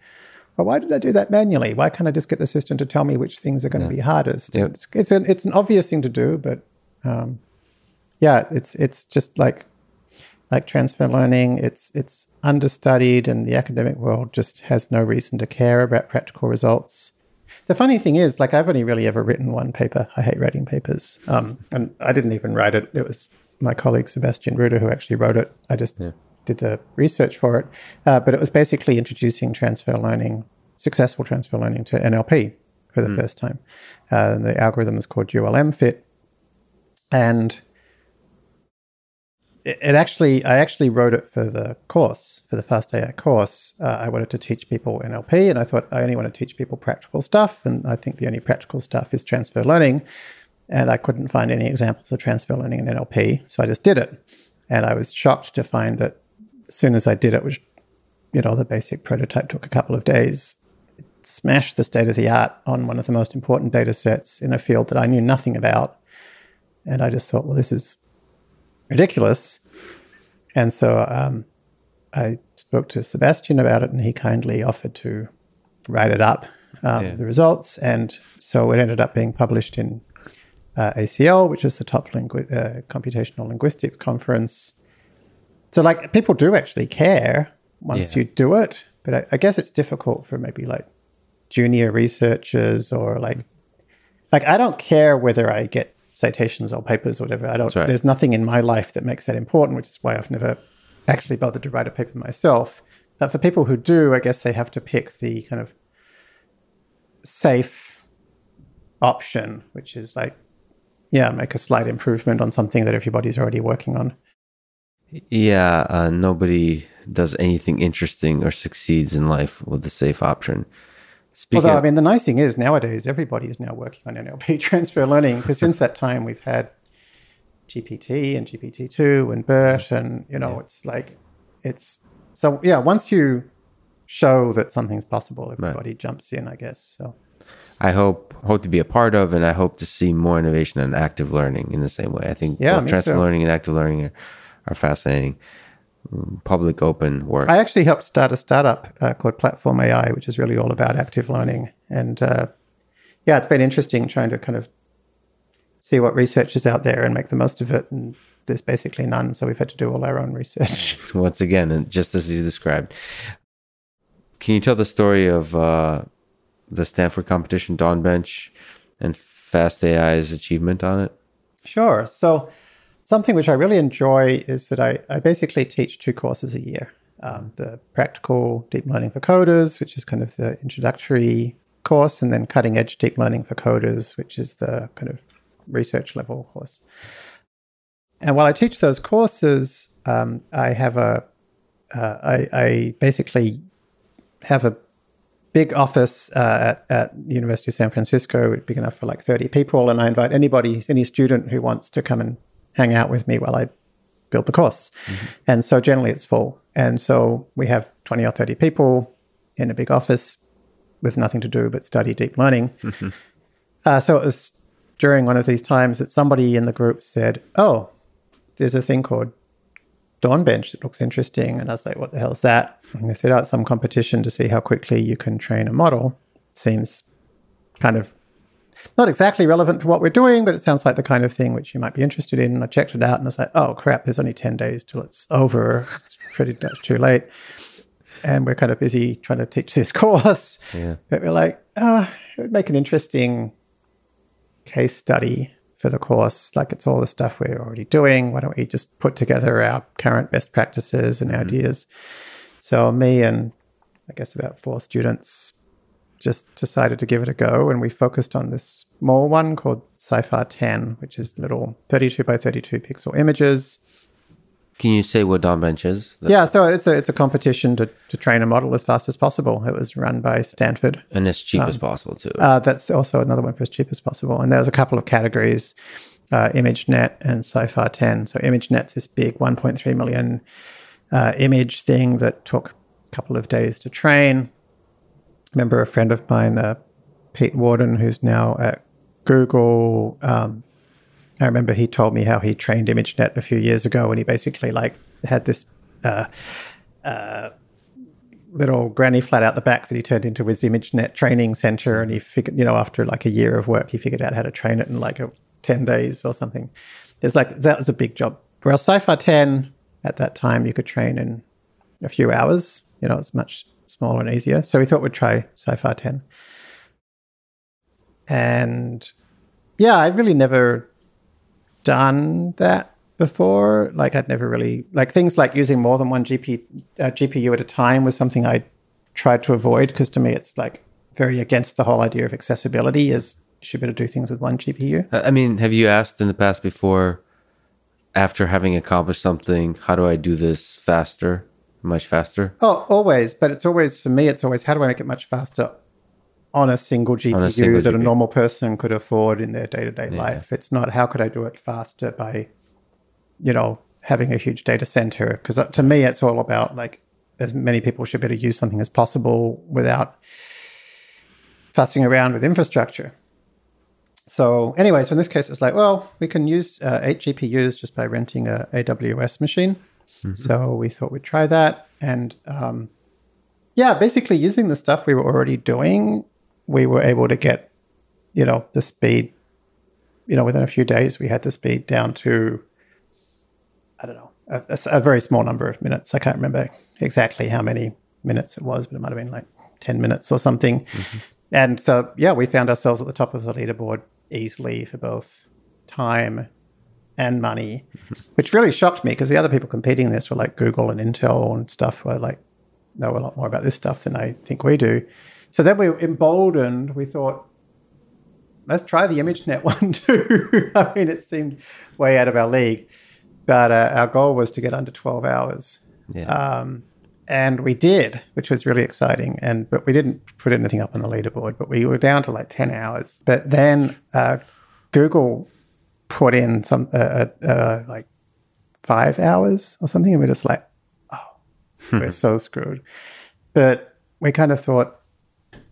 B: well, why did I do that manually? Why can't I just get the system to tell me which things are going yeah. to be hardest? Yep. It's, it's, an, it's an obvious thing to do, but um, yeah, it's it's just like like transfer learning. It's it's understudied, and the academic world just has no reason to care about practical results. The funny thing is, like I've only really ever written one paper. I hate writing papers, um, and I didn't even write it. It was my colleague Sebastian Ruder who actually wrote it. I just yeah. did the research for it, uh, but it was basically introducing transfer learning, successful transfer learning to NLP for the mm. first time. Uh, the algorithm is called ULMFit, and it, actually I actually wrote it for the course for the Fast AI course. Uh, I wanted to teach people NLP, and I thought I only want to teach people practical stuff, and I think the only practical stuff is transfer learning. And I couldn't find any examples of transfer learning in NLP, so I just did it. And I was shocked to find that as soon as I did it, which you know the basic prototype took a couple of days, it smashed the state of the art on one of the most important data sets in a field that I knew nothing about and I just thought, well, this is ridiculous. And so um, I spoke to Sebastian about it, and he kindly offered to write it up, um, yeah. the results. And so it ended up being published in uh, ACL, which is the top lingu- uh, computational linguistics conference. So, like, people do actually care once yeah. you do it, but I, I guess it's difficult for maybe like junior researchers or like, like I don't care whether I get citations or papers or whatever. I don't.
A: right.
B: There's nothing in my life that makes that important, which is why I've never actually bothered to write a paper myself. But for people who do, I guess they have to pick the kind of safe option, which is like, yeah, make a slight improvement on something that everybody's already working on.
A: Yeah, uh, nobody does anything interesting or succeeds in life with the safe option. Speaking
B: Although, I mean, the nice thing is nowadays everybody is now working on NLP transfer learning because since that time we've had GPT and GPT-2 and BERT and, you know, it's like, it's, so yeah, once you show that something's possible, everybody jumps in, I guess. So,
A: I hope hope to be a part of, and I hope to see more innovation in active learning in the same way. I think
B: Yeah,
A: transfer
B: too.
A: learning and active learning are, are fascinating. Public open work.
B: I actually helped start a startup uh, called Platform AI, which is really all about active learning. And uh, yeah, it's been interesting trying to kind of see what research is out there and make the most of it. And there's basically none. So we've had to do all our own research.
A: Once again, and just as you described. Can you tell the story of uh, the Stanford competition, Dawn Bench, and Fast AI's achievement on it?
B: Sure. So, something which I really enjoy is that I, I basically teach two courses a year um, the practical deep learning for coders, which is kind of the introductory course, and then cutting edge deep learning for coders, which is the kind of research level course. And while I teach those courses, um, I have a uh, I, I basically have a big office uh, at, at the University of San Francisco, big enough for like 30 people. And I invite anybody, any student who wants to come and hang out with me while I build the course. And so generally it's full. And so we have 20 or 30 people in a big office with nothing to do but study deep learning. Uh, so it was during one of these times that somebody in the group said, Oh, there's a thing called Dawn Bench that looks interesting. And I was like, what the hell is that? And they said, oh, it's some competition to see how quickly you can train a model. Seems kind of not exactly relevant to what we're doing, but it sounds like the kind of thing which you might be interested in. And I checked it out and I was like, oh crap, there's only 10 days till it's over. It's pretty much too late. And we're kind of busy trying to teach this course.
A: Yeah.
B: But we're like, ah, it would make an interesting case study for the course. Like it's all the stuff we're already doing. Why don't we just put together our current best practices and ideas? So me and I guess about four students just decided to give it a go, and we focused on this small one called CIFAR 10, which is little 32 by 32 pixel images.
A: Can you say what Dawn Bench is?
B: Yeah, so it's a it's a competition to, to train a model as fast as possible. It was run by Stanford.
A: And as cheap as possible, too.
B: Uh, that's also another one for as cheap as possible. And there's a couple of categories, uh, ImageNet and CIFAR 10. So ImageNet's this big 1.3 million uh, image thing that took a couple of days to train. Remember a friend of mine, uh, Pete Warden, who's now at Google. Um, I remember he told me how he trained ImageNet a few years ago, and he basically like had this uh, little granny flat out the back that he turned into his ImageNet training center. And he figured, you know, after like a year of work, he figured out how to train it in like a, 10 days or something. It's like, that was a big job. Whereas CIFAR 10 at that time, you could train in a few hours. You know, it's much smaller and easier. So we thought we'd try CIFAR 10. And yeah, I'd really never done that before. Like I'd never really like things like using more than one GP, uh, GPU at a time was something I tried to avoid because to me it's like very against the whole idea of accessibility. Is you should be able to do things with one GPU.
A: I mean, have you asked in the past before, after having accomplished something, how do I do this faster, much faster?
B: Oh, always, but it's always for me. It's always how do I make it much faster on a single GPU
A: single
B: that a normal person could afford in their day to day life. It's not how could I do it faster by, you know, having a huge data center. Because to me, it's all about like as many people should be able to use something as possible without fussing around with infrastructure. So, anyway, so in this case, it's like, well, we can use uh, eight GPUs just by renting a AWS machine. So we thought we'd try that, and um, yeah, basically using the stuff we were already doing, we were able to get, you know, the speed. You know, within a few days, we had the speed down to, I don't know, a, a- a very small number of minutes. I can't remember exactly how many minutes it was, but it might have been like ten minutes or something. And so, yeah, we found ourselves at the top of the leaderboard easily for both time and money, which really shocked me because the other people competing in this were like Google and Intel and stuff were like know a lot more about this stuff than I think we do. So then we were emboldened. We thought, let's try the ImageNet one too. I mean, it seemed way out of our league, but uh, our goal was to get under 12 hours.
A: Yeah.
B: Um, and we did, which was really exciting. And but we didn't put anything up on the leaderboard. But we were down to like ten hours. But then uh, Google put in some uh, uh, uh like five hours or something, and we're just like, oh, we're so screwed. But we kind of thought,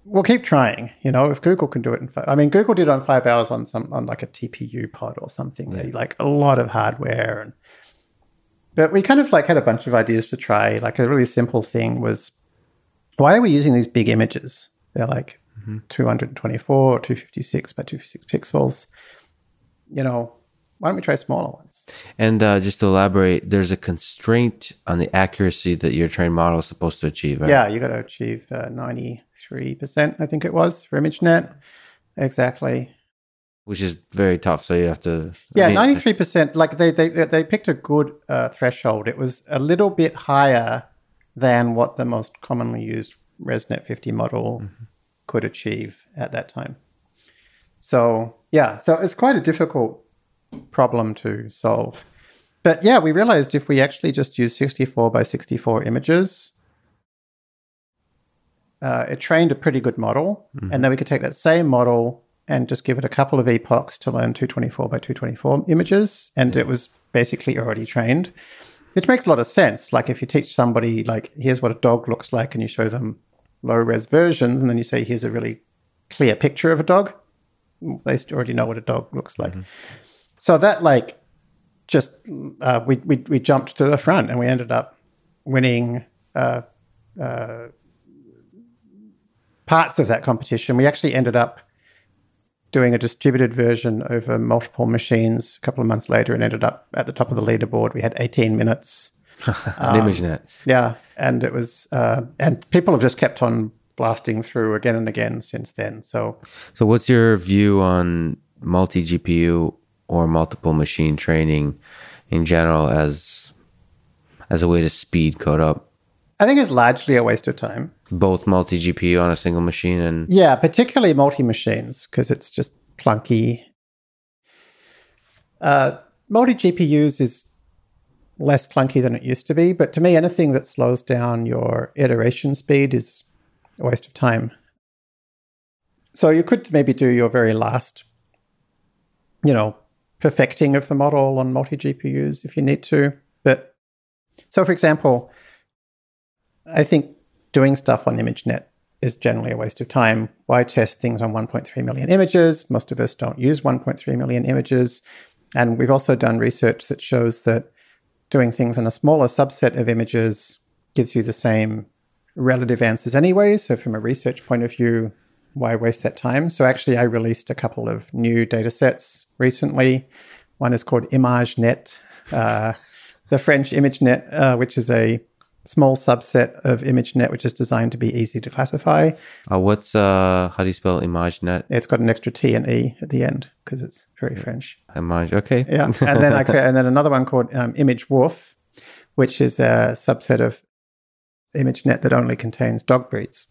B: we'll keep trying. You know, if Google can do it in five, I mean, Google did it on five hours on some on like a TPU pod or something. Yeah. Like a lot of hardware and but we kind of like had a bunch of ideas to try. Like a really simple thing was, why are we using these big images? They're like mm-hmm. 224 or 256 by 256 pixels. You know, why don't we try smaller ones?
A: And uh, just to elaborate, there's a constraint on the accuracy that your trained model is supposed to achieve. Right?
B: Yeah, you got to achieve uh, 93%, I think it was, for ImageNet. Exactly
A: which is very tough. So you have to.
B: Yeah, ninety three percent. Like they they they picked a good uh, threshold. It was a little bit higher than what the most commonly used ResNet fifty model mm-hmm. could achieve at that time. So yeah, so it's quite a difficult problem to solve. But yeah, we realized if we actually just use sixty four by sixty four images. Uh, it trained a pretty good model, mm-hmm. and then we could take that same model and just give it a couple of epochs to learn 224 by 224 images, and it was basically already trained. Which makes a lot of sense. Like if you teach somebody, like, here's what a dog looks like, and you show them low res versions, and then you say, here's a really clear picture of a dog, they already know what a dog looks like. Mm-hmm. So that, like, just uh, we, we we jumped to the front, and we ended up winning uh, uh, parts of that competition. We actually ended up doing a distributed version over multiple machines a couple of months later and ended up at the top of the leaderboard. We had 18 minutes.
A: um, ImageNet.
B: Yeah. And it was, uh, and people have just kept on blasting through again and again since then. So,
A: so what's your view on multi GPU or multiple machine training in general as as a way to speed code up?
B: I think it's largely a waste of time.
A: Both multi GPU on a single machine and
B: yeah, particularly multi machines because it's just clunky. Uh, multi GPUs is less clunky than it used to be, but to me, anything that slows down your iteration speed is a waste of time. So you could maybe do your very last, you know, perfecting of the model on multi GPUs if you need to. But so, for example, I think doing stuff on ImageNet is generally a waste of time. Why test things on 1.3 million images? Most of us don't use 1.3 million images. And we've also done research that shows that doing things on a smaller subset of images gives you the same relative answers anyway. So, from a research point of view, why waste that time? So, actually, I released a couple of new data sets recently. One is called Imagenette, uh, the French Imagenette, uh, which is a small subset of ImageNet, which is designed to be easy to classify.
A: Uh, what's uh, how do you spell Imagenette?
B: It's got an extra T and E at the end because it's very French.
A: Image, okay.
B: Yeah, and then I create, and then another one called um, Imagewoof, which is a subset of ImageNet that only contains dog breeds.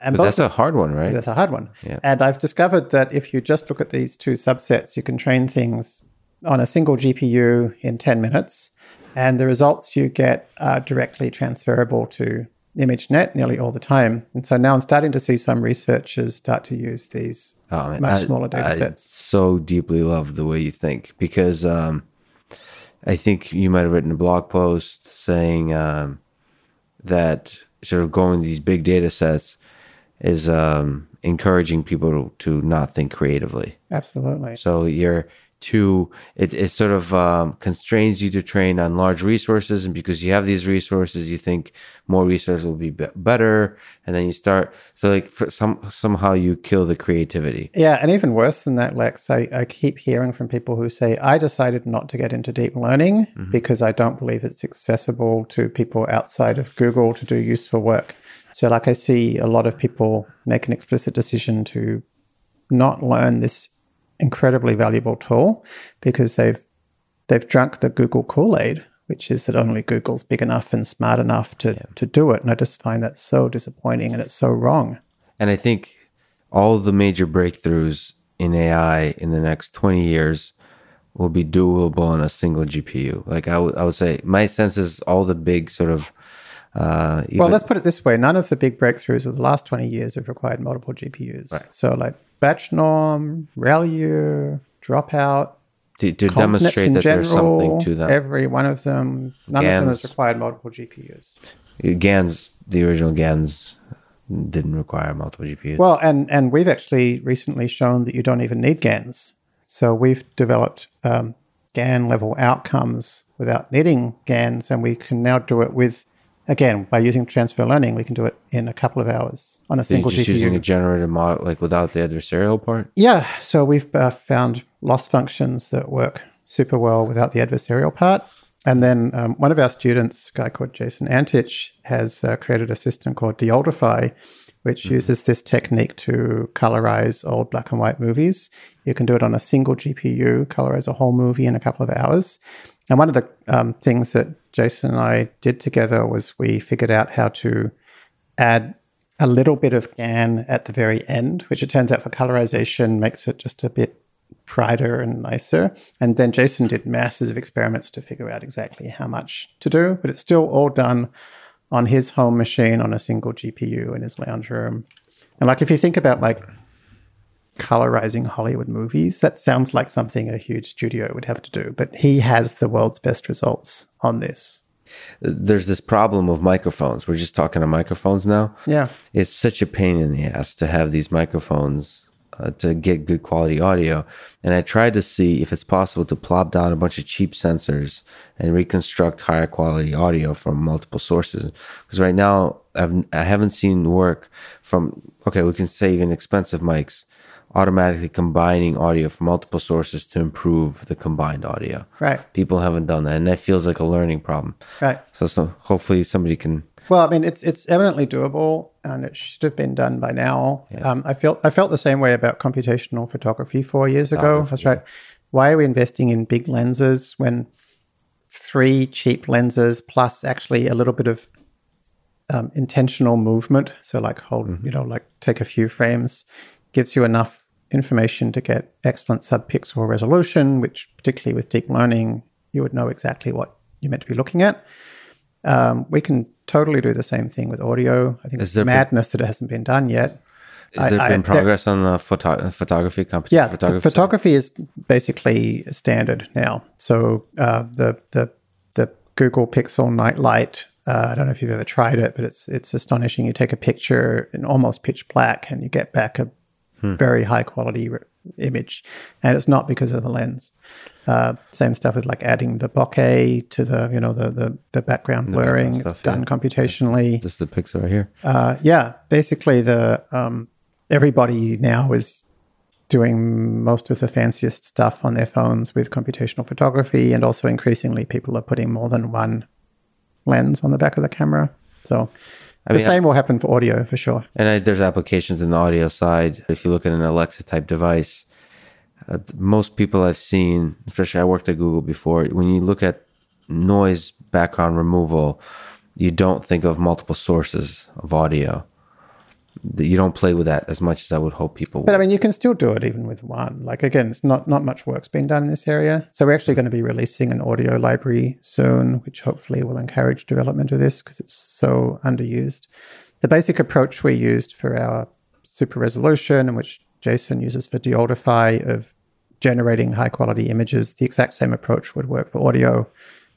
A: And but that's a hard one, right?
B: That's a hard one.
A: Yeah.
B: And I've discovered that if you just look at these two subsets, you can train things on a single GPU in 10 minutes and the results you get are directly transferable to ImageNet nearly all the time. And so now I'm starting to see some researchers start to use these oh, much I, smaller data sets.
A: I so deeply love the way you think because um, I think you might have written a blog post saying um, that sort of going these big data sets is um, encouraging people to, to not think creatively.
B: Absolutely.
A: So you're to it, it sort of um, constrains you to train on large resources. And because you have these resources you think more resources will be, be better. And then you start so like some somehow you kill the creativity.
B: Yeah and even worse than that lex I, I keep hearing from people who say i decided not to get into deep learning mm-hmm. because i don't believe it's accessible to people outside of google to do useful work. So like i see a lot of people make an explicit decision to not learn this incredibly valuable tool because they've they've drunk the Google Kool-Aid, which is that only Google's big enough and smart enough to, yeah. to do it. And I just find that so disappointing and it's so wrong.
A: And I think all the major breakthroughs in AI in the next 20 years will be doable on a single GPU. Like I, w- I would say, my sense is all the big sort of.
B: Uh, even- well, let's put it this way: none of the big breakthroughs of the last 20 years have required multiple GPUs. Right. So, like batch norm, ReLU, dropout,
A: to, to demonstrate that general, there's something to them.
B: Every one of them, none GANs, of them has required multiple GPUs.
A: GANs, the original GANs didn't require multiple GPUs.
B: Well, and and we've actually recently shown that you don't even need GANs. So we've developed um, GAN level outcomes without needing GANs, and we can now do it with again by using transfer learning. We can do it in a couple of hours on a so single
A: just
B: GPU.
A: Using a generated model, like without the adversarial part.
B: Yeah. So we've uh, found loss functions that work super well without the adversarial part. And then um, one of our students, a guy called Jason Antic, has uh, created a system called Deoldify, which mm-hmm. uses this technique to colorize old black and white movies. You can do it on a single GPU, colorize a whole movie in a couple of hours. And one of the um, things that Jason and I did together was we figured out how to add a little bit of GAN at the very end, which it turns out for colorization makes it just a bit brighter and nicer. And then Jason did masses of experiments to figure out exactly how much to do, but it's still all done on his home machine on a single GPU in his lounge room. And like if you think about like colorizing Hollywood movies, that sounds like something a huge studio would have to do, but he has the world's best results on this.
A: There's this problem of microphones. We're just talking to microphones now.
B: Yeah.
A: It's such a pain in the ass to have these microphones uh, to get good quality audio. And I tried to see if it's possible to plop down a bunch of cheap sensors and reconstruct higher quality audio from multiple sources. Because right now, I've, I haven't seen work from, okay, we can say even expensive mics automatically combining audio from multiple sources to improve the combined audio.
B: Right.
A: People haven't done that, and that feels like a learning problem.
B: Right.
A: So, so hopefully somebody can
B: well, I mean, it's it's evidently doable, and it should have been done by now. Yeah. Um, I felt I felt the same way about computational photography four years ago. That's right. Why are we investing in big lenses when three cheap lenses plus actually a little bit of um, intentional movement? So, like hold, mm-hmm. you know, like take a few frames, gives you enough information to get excellent subpixel resolution, which particularly with deep learning, you would know exactly what you're meant to be looking at. Um, we can totally do the same thing with audio. I think Is it's madness been, that it hasn't been done yet.
A: Has there I, been progress on the photo- photography company?
B: Yeah, photography, photography is basically standard now. So uh, the the the Google Pixel Night Sight. Uh, I don't know if you've ever tried it, but it's it's astonishing. You take a picture in almost pitch black, and you get back a hmm. very high quality re- image, and it's not because of the lens. Uh, same stuff with like adding the bokeh to the you know the the, the background blurring. Stuff, it's done yeah. computationally.
A: This is the pixel right here.
B: Uh, yeah, basically the um, everybody now is doing most of the fanciest stuff on their phones with computational photography, and also increasingly people are putting more than one lens on the back of the camera. So I the mean, same will happen for audio for sure.
A: And I, there's applications in the audio side. If you look at an Alexa type device, uh, most people I've seen, especially I worked at Google before, when you look at noise background removal, you don't think of multiple sources of audio. You don't play with that as much as I would hope people would.
B: But I mean, you can still do it even with one. Like again, it's not not much work's been done in this area. So we're actually going to be releasing an audio library soon, which hopefully will encourage development of this because it's so underused. The basic approach we used for our super resolution, and which Jason uses for Deoldify of generating high quality images. The exact same approach would work for audio.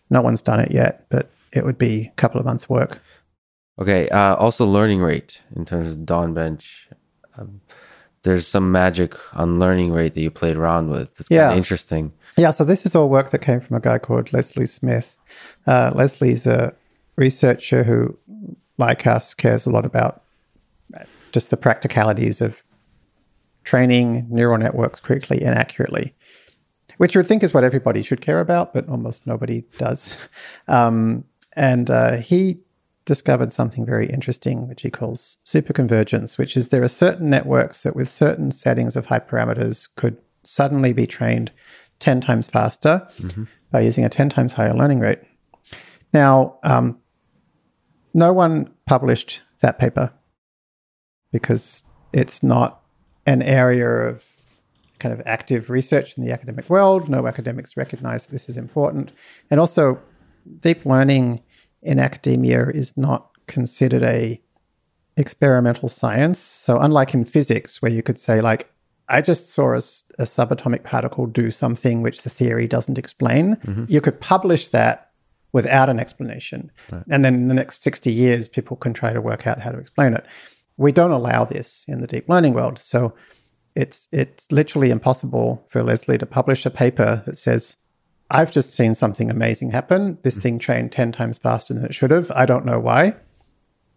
B: No one's done it yet, but it would be a couple of months' work.
A: Okay. Uh, also, learning rate in terms of Dawn Bench. Um, there's some magic on learning rate that you played around with. It's yeah. interesting.
B: Yeah. So this is all work that came from a guy called Leslie Smith. Uh, Leslie's a researcher who, like us, cares a lot about just the practicalities of training neural networks quickly and accurately, which you would think is what everybody should care about, but almost nobody does. Um, and uh, he discovered something very interesting, which he calls superconvergence, which is there are certain networks that with certain settings of hyperparameters could suddenly be trained 10 times faster mm-hmm. by using a 10 times higher learning rate. Now, um, no one published that paper because it's not an area of kind of active research in the academic world. No academics recognize that this is important. And also, deep learning in academia is not considered a experimental science. So unlike in physics, where you could say like, I just saw a, a subatomic particle do something which the theory doesn't explain, mm-hmm. you could publish that without an explanation. Right. And then in the next 60 years, people can try to work out how to explain it. We don't allow this in the deep learning world. So it's it's literally impossible for Leslie to publish a paper that says, I've just seen something amazing happen. This mm-hmm. thing trained 10 times faster than it should have. I don't know why.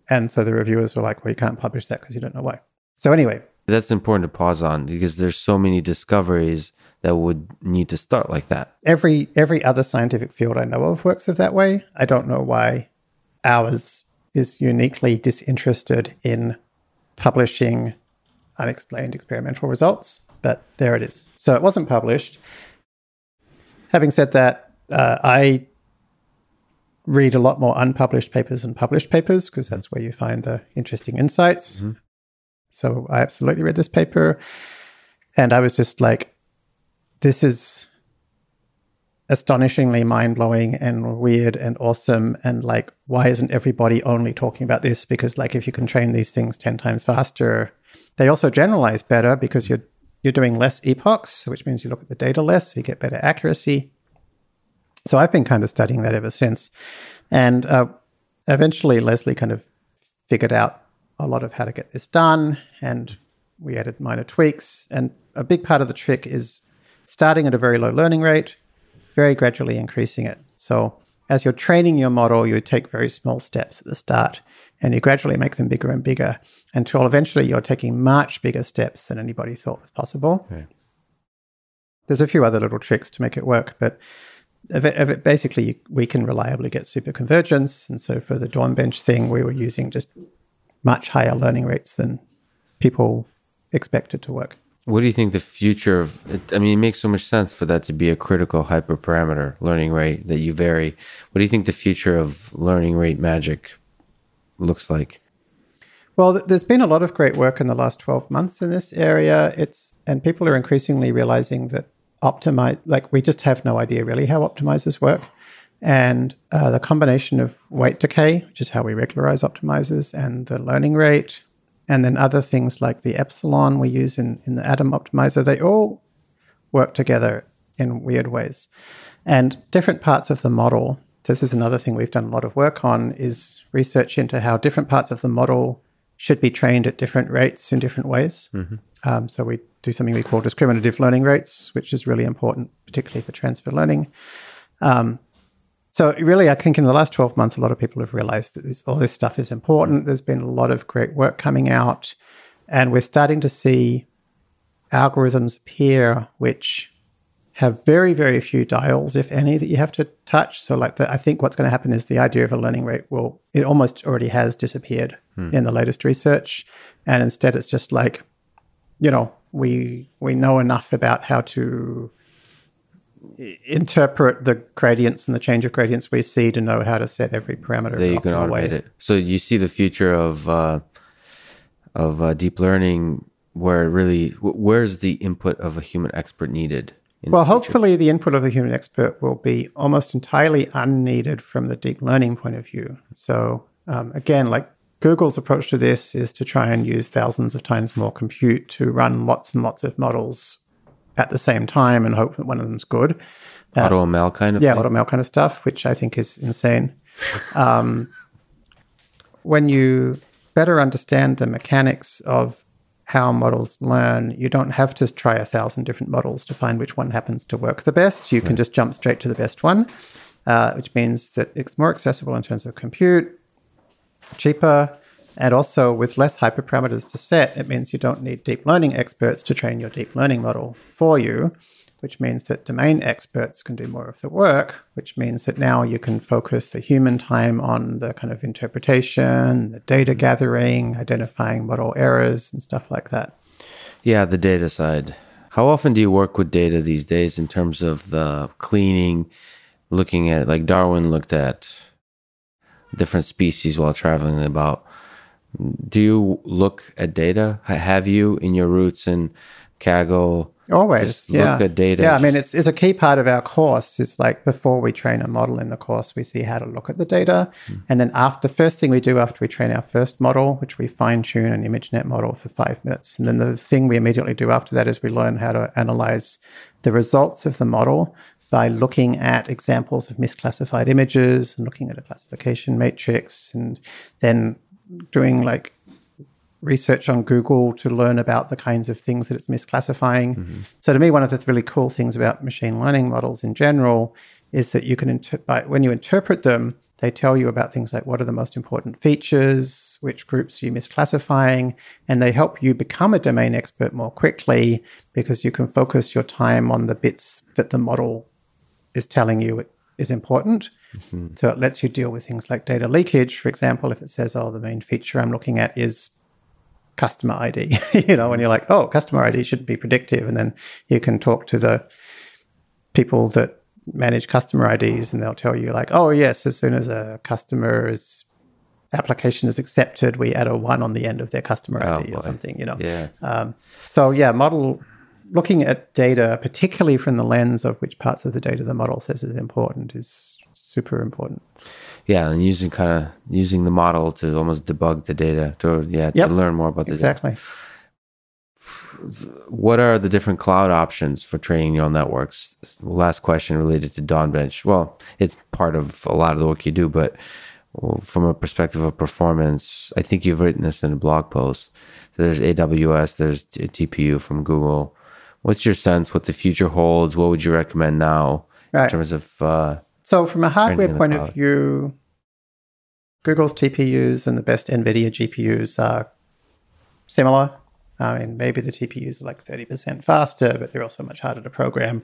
B: And so the reviewers were like, well, you can't publish that because you don't know why. So anyway.
A: That's important to pause on because there's so many discoveries that would need to start like that.
B: Every every other scientific field I know of works of that way. I don't know why ours is uniquely disinterested in publishing unexplained experimental results, but there it is. So it wasn't published. Having said that, uh, I read a lot more unpublished papers than published papers because that's where you find the interesting insights. Mm-hmm. So I absolutely read this paper and I was just like, this is astonishingly mind blowing and weird and awesome. And like, why isn't everybody only talking about this? Because like, if you can train these things 10 times faster, they also generalize better because you're, you're doing less epochs, which means you look at the data less, so you get better accuracy. So I've been kind of studying that ever since. And uh, eventually, Leslie kind of figured out a lot of how to get this done. And we added minor tweaks. And a big part of the trick is starting at a very low learning rate, very gradually increasing it. So as you're training your model, you take very small steps at the start and you gradually make them bigger and bigger until eventually you're taking much bigger steps than anybody thought was possible. Okay. There's a few other little tricks to make it work, but if it, if it basically we can reliably get super convergence. And so for the Dawn Bench thing, we were using just much higher learning rates than people expected to work.
A: What do you think the future of it, I mean, it makes so much sense for that to be a critical hyperparameter learning rate that you vary. What do you think the future of learning rate magic looks like?
B: Well, there's been a lot of great work in the last 12 months in this area. It's and people are increasingly realizing that optimize like we just have no idea really how optimizers work and uh, the combination of weight decay which is how we regularize optimizers and the learning rate and then other things like the epsilon we use in, in the Adam optimizer they all work together in weird ways and different parts of the model this is another thing we've done a lot of work on is research into how different parts of the model should be trained at different rates in different ways mm-hmm. um, so we do something we call discriminative learning rates, which is really important, particularly for transfer learning. Um, so really, I think in the last 12 months, a lot of people have realized that this, all this stuff is important. There's been a lot of great work coming out, and we're starting to see algorithms appear which have very, very few dials, if any, that you have to touch. So, like, the, I think what's going to happen is the idea of a learning rate will, it almost already has disappeared hmm. in the latest research. And instead, it's just like, you know, we we know enough about how to interpret the gradients and the change of gradients we see to know how to set every parameter.
A: That you can automate way. it. So you see the future of uh, of uh, deep learning where really where's the input of a human expert needed?
B: Well, hopefully, the input of the human expert will be almost entirely unneeded from the deep learning point of view. So um, again, like Google's approach to this is to try and use thousands of times more compute to run lots and lots of models at the same time and hope that one of them's good.
A: Uh, AutoML kind of
B: yeah, AutoML kind of stuff, which I think is insane. um, when you better understand the mechanics of how models learn, you don't have to try a thousand different models to find which one happens to work the best. You can just jump straight to the best one, uh, which means that it's more accessible in terms of compute cheaper, and also with less hyperparameters to set, it means you don't need deep learning experts to train your deep learning model for you, which means that domain experts can do more of the work, which means that now you can focus the human time on the kind of interpretation, the data gathering, identifying model errors, and stuff like that.
A: Yeah, the data side. How often do you work with data these days in terms of the cleaning, looking at like Darwin looked at different species while traveling about? Do you look at data? Have you in your roots in Kaggle?
B: Always, yeah.
A: Look at data.
B: Yeah, I mean, it's, it's a key part of our course. It's like before we train a model in the course, we see how to look at the data. Mm. And then after the first thing we do after we train our first model, which we fine tune an ImageNet model for five minutes. And then the thing we immediately do after that is we learn how to analyze the results of the model by looking at examples of misclassified images and looking at a classification matrix and then doing like research on Google to learn about the kinds of things that it's misclassifying. Mm-hmm. So to me, one of the really cool things about machine learning models in general is that you can inter- by, when you interpret them, they tell you about things like what are the most important features, which groups are you misclassifying, and they help you become a domain expert more quickly because you can focus your time on the bits that the model is telling you is important. Mm-hmm. So it lets you deal with things like data leakage. For example, if it says, oh, the main feature I'm looking at is customer ID, you know, and you're like, oh, customer ID shouldn't be predictive. And then you can talk to the people that manage customer IDs and they'll tell you, like, oh, yes, as soon as a customer's application is accepted, we add a one on the end of their customer oh, ID boy. or something, you know.
A: Yeah.
B: Um, so, yeah, model looking at data, particularly from the lens of which parts of the data the model says is important, is super important
A: yeah, and using kind of using the model to almost debug the data to yeah to yep. learn more about the
B: exactly.
A: Data. What are the different cloud options for training neural networks? Last question related to Dawnbench. Well, it's part of a lot of the work you do, but from a perspective of performance, I think you've written this in a blog post. So there's AWS, there's TPU from Google. What's your sense? What the future holds? What would you recommend now right. in terms of? Uh,
B: so, from a hardware point of view, Google's TPUs and the best NVIDIA GPUs are similar. I mean, maybe the TPUs are like 30% faster, but they're also much harder to program.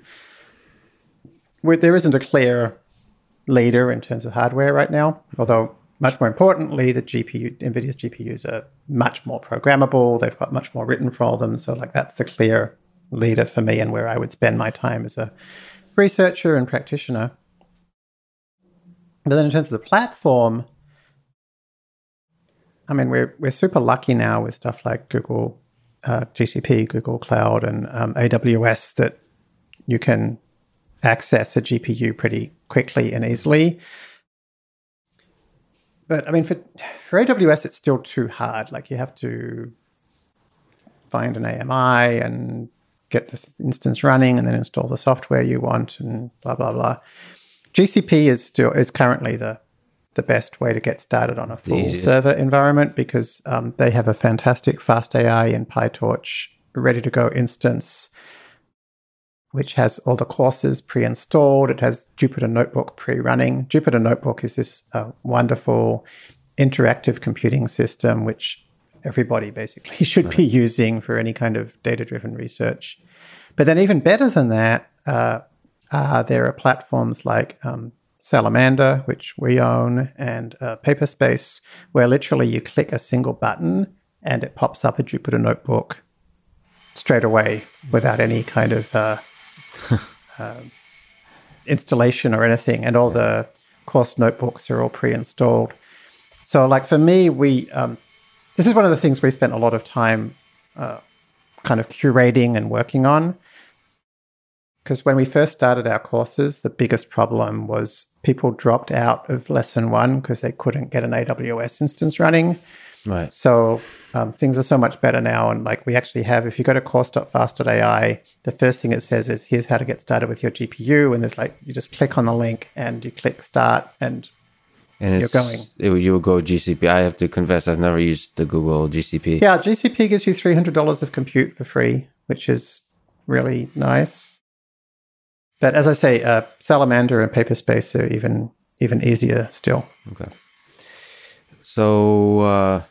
B: There isn't a clear leader in terms of hardware right now, although much more importantly, the GPU, NVIDIA's GPUs are much more programmable. They've got much more written for them. So, like, that's the clear leader for me and where I would spend my time as a researcher and practitioner. But then, in terms of the platform, I mean, we're we're super lucky now with stuff like Google uh, GCP, Google Cloud, and um, AWS that you can access a GPU pretty quickly and easily. But I mean, for for AWS, it's still too hard. Like you have to find an AMI and get the instance running, and then install the software you want, and blah blah blah. GCP is still is currently the the best way to get started on a full server environment because um, they have a fantastic fast AI in PyTorch ready to go instance, which has all the courses pre installed. It has Jupyter Notebook pre running. Jupyter Notebook is this uh, wonderful interactive computing system which everybody basically should be using for any kind of data driven research. But then, even better than that, uh, uh, there are platforms like um, Salamander, which we own, and uh, Paperspace, where literally you click a single button and it pops up a Jupyter notebook straight away without any kind of uh, uh, installation or anything. And all the course notebooks are all pre installed. So, like for me, we um, this is one of the things we spent a lot of time uh, kind of curating and working on because when we first started our courses, the biggest problem was people dropped out of lesson one because they couldn't get an AWS instance running.
A: Right.
B: So um, things are so much better now. And like we actually have, if you go to course.fast.ai, the first thing it says is, here's how to get started with your GPU. And there's like, you just click on the link and you click start and, and you're going.
A: It, you will go GCP. I have to confess, I've never used the Google GCP.
B: Yeah, GCP gives you $300 of compute for free, which is really nice. But as I say, uh, Salamander and Paperspace are even even easier still.
A: Okay. So uh,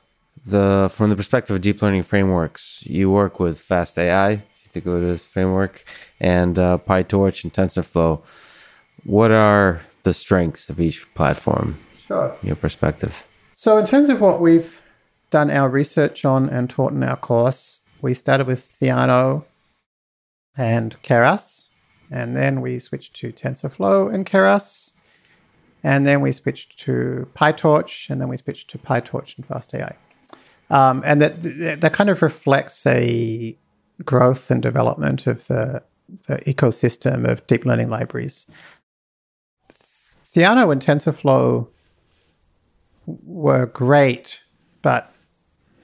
A: the from the perspective of deep learning frameworks, you work with Fast AI, if you think of it as framework, and uh, PyTorch and TensorFlow. What are the strengths of each platform?
B: Sure.
A: Your perspective.
B: So, in terms of what we've done our research on and taught in our course, we started with Theano and Keras. And then we switched to TensorFlow and Keras. And then we switched to PyTorch, and then we switched to PyTorch and FastAI. Um, and that, that kind of reflects a growth and development of the, the ecosystem of deep learning libraries. Theano and TensorFlow were great, but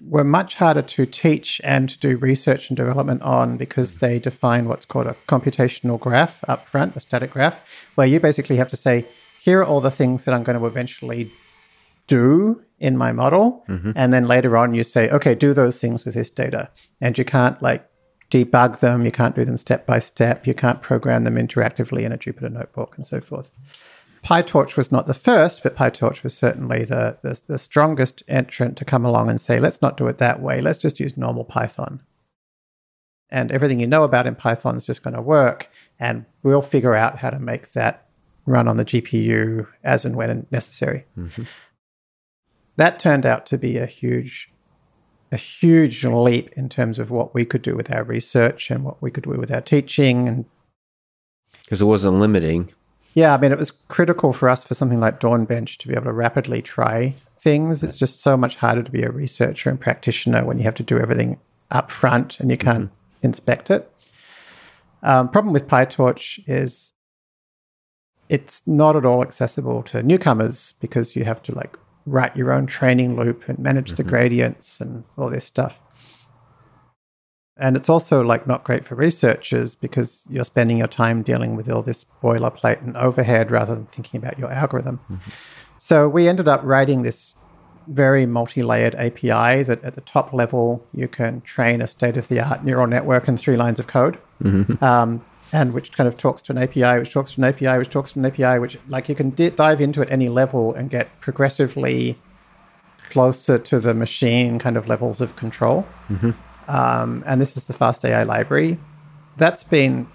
B: were much harder to teach and to do research and development on because they define what's called a computational graph up front, a static graph, where you basically have to say, here are all the things that I'm going to eventually do in my model. Mm-hmm. And then later on, you say, okay, do those things with this data. And you can't like debug them, you can't do them step by step, you can't program them interactively in a Jupyter notebook and so forth. PyTorch was not the first, but PyTorch was certainly the, the, the strongest entrant to come along and say, let's not do it that way. Let's just use normal Python. And everything you know about in Python is just going to work. And we'll figure out how to make that run on the GPU as and when necessary. Mm-hmm. That turned out to be a huge, a huge leap in terms of what we could do with our research and what we could do with our teaching. And
A: because it wasn't limiting,
B: yeah, I mean, it was critical for us for something like Dawn Bench to be able to rapidly try things. It's just so much harder to be a researcher and practitioner when you have to do everything up front and you can't mm-hmm. inspect it. Um, problem with PyTorch is it's not at all accessible to newcomers because you have to like write your own training loop and manage mm-hmm. the gradients and all this stuff. And it's also like not great for researchers because you're spending your time dealing with all this boilerplate and overhead rather than thinking about your algorithm. Mm-hmm. So we ended up writing this very multi-layered API that at the top level you can train a state-of-the-art neural network in three lines of code. Mm-hmm. Um, and which kind of talks to an API, which talks to an API, which talks to an API, which like you can d- dive into at any level and get progressively closer to the machine kind of levels of control. Mm-hmm um, and this is the FastAI library. That's been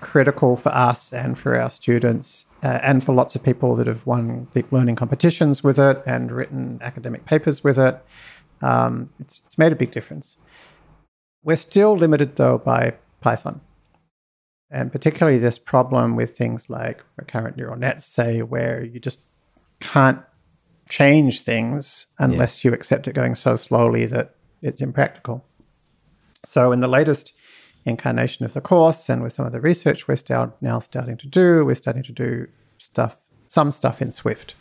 B: critical for us and for our students, uh, and for lots of people that have won deep learning competitions with it and written academic papers with it. Um, it's, it's made a big difference. We're still limited, though, by Python. And particularly this problem with things like recurrent neural nets, say, where you just can't change things unless yeah. you accept it going so slowly that it's impractical. So, in the latest incarnation of the course, and with some of the research we're start, now starting to do, we're starting to do stuff, some stuff in Swift.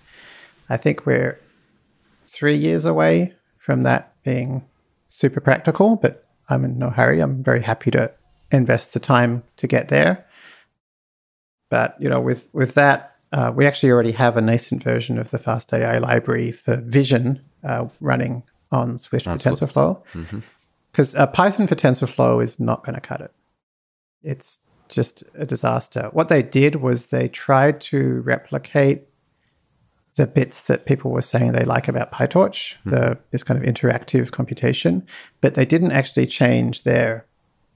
B: I think we're three years away from that being super practical, but I'm in no hurry. I'm very happy to invest the time to get there. But you know, with with that, uh, we actually already have a nascent version of the FastAI library for Vision uh, running on Swift on TensorFlow. Mm-hmm because uh, Python for TensorFlow is not going to cut it. It's just a disaster. What they did was they tried to replicate the bits that people were saying they like about PyTorch, mm-hmm. the this kind of interactive computation, but they didn't actually change their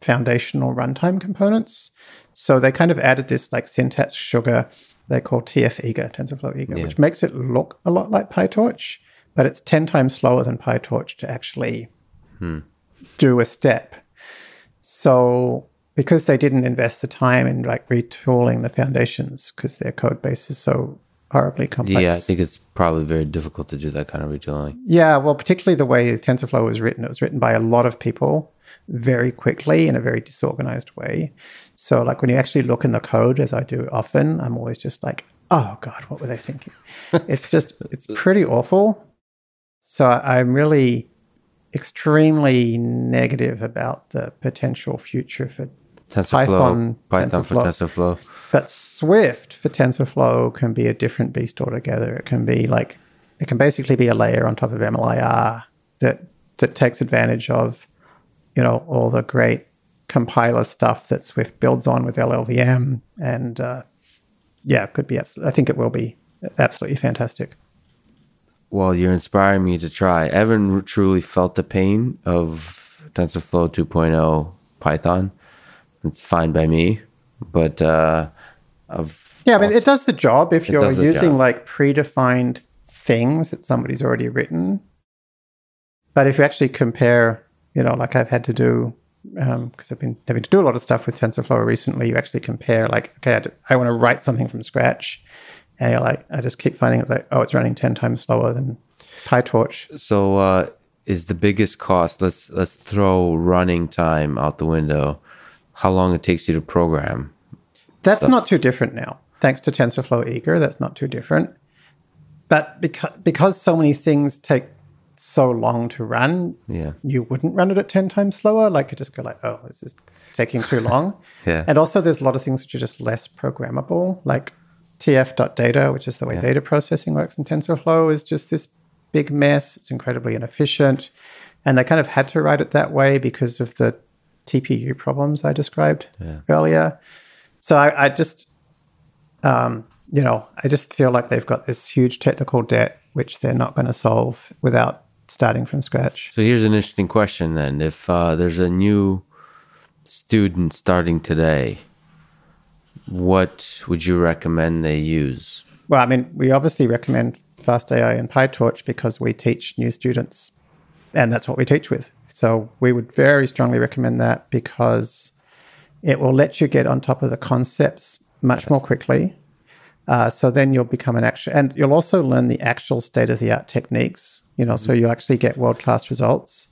B: foundational runtime components. So they kind of added this like syntax sugar they call TF Eager, TensorFlow Eager, yeah. which makes it look a lot like PyTorch, but it's 10 times slower than PyTorch to actually hmm do a step. So because they didn't invest the time in like retooling the foundations because their code base is so horribly complex.
A: Yeah, I think it's probably very difficult to do that kind of retooling.
B: Yeah, well, particularly the way TensorFlow was written, it was written by a lot of people very quickly in a very disorganized way. So, like when you actually look in the code, as I do often, I'm always just like, oh God, what were they thinking? it's just, it's pretty awful. So, I'm really extremely negative about the potential future for TensorFlow, Python,
A: Python TensorFlow. for TensorFlow.
B: But Swift for TensorFlow can be a different beast altogether. It can be like it can basically be a layer on top of MLIR that that takes advantage of you know all the great compiler stuff that Swift builds on with LLVM, and uh, yeah, it could be. Absolutely, I think it will be absolutely fantastic
A: well, you're inspiring me to try. Evan truly felt the pain of TensorFlow 2.0 Python. It's fine by me, but uh,
B: I've yeah, I mean, it does the job if you're using like predefined things that somebody's already written. But if you actually compare, you know, like I've had to do because um, I've been having to do a lot of stuff with TensorFlow recently. You actually compare, like, okay, I, d- I want to write something from scratch, and you're like, I just keep finding it's like, oh, it's running ten times slower than PyTorch.
A: So, uh, is the biggest cost? Let's let's throw running time out the window. How long it takes you to program?
B: That's stuff? not too different now, thanks to TensorFlow Eager. That's not too different. But because because so many things take so long to run,
A: yeah,
B: you wouldn't run it at ten times slower. Like you just go like, oh, this is taking too long.
A: yeah,
B: and also there's a lot of things which are just less programmable, like tf.data, which is the way yeah. data processing works in TensorFlow, is just this big mess. It's incredibly inefficient. And they kind of had to write it that way because of the TPU problems I described yeah. earlier. So I, I just, um, you know, I just feel like they've got this huge technical debt which they're not going to solve without starting from scratch.
A: So here's an interesting question then. If uh, there's a new student starting today, what would you recommend they use?
B: Well, I mean, we obviously recommend FastAI and PyTorch because we teach new students, and that's what we teach with. So we would very strongly recommend that because it will let you get on top of the concepts much more quickly. Uh, so then you'll become an actual, and you'll also learn the actual state of the art techniques. You know, mm-hmm. so you actually get world class results.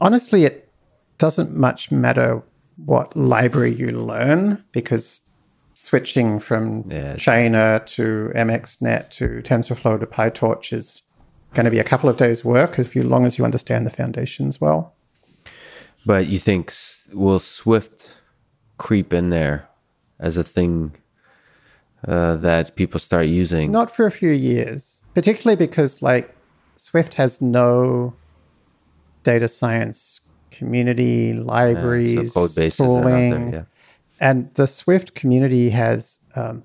B: Honestly, it doesn't much matter what library you learn because switching from yeah. Chainer to MXNet to TensorFlow to PyTorch is going to be a couple of days' work as long as you understand the foundations well.
A: But you think will Swift creep in there as a thing uh, that people start using?
B: Not for a few years, particularly because like Swift has no data science community libraries, yeah, so tooling. There, yeah. And the Swift community has um,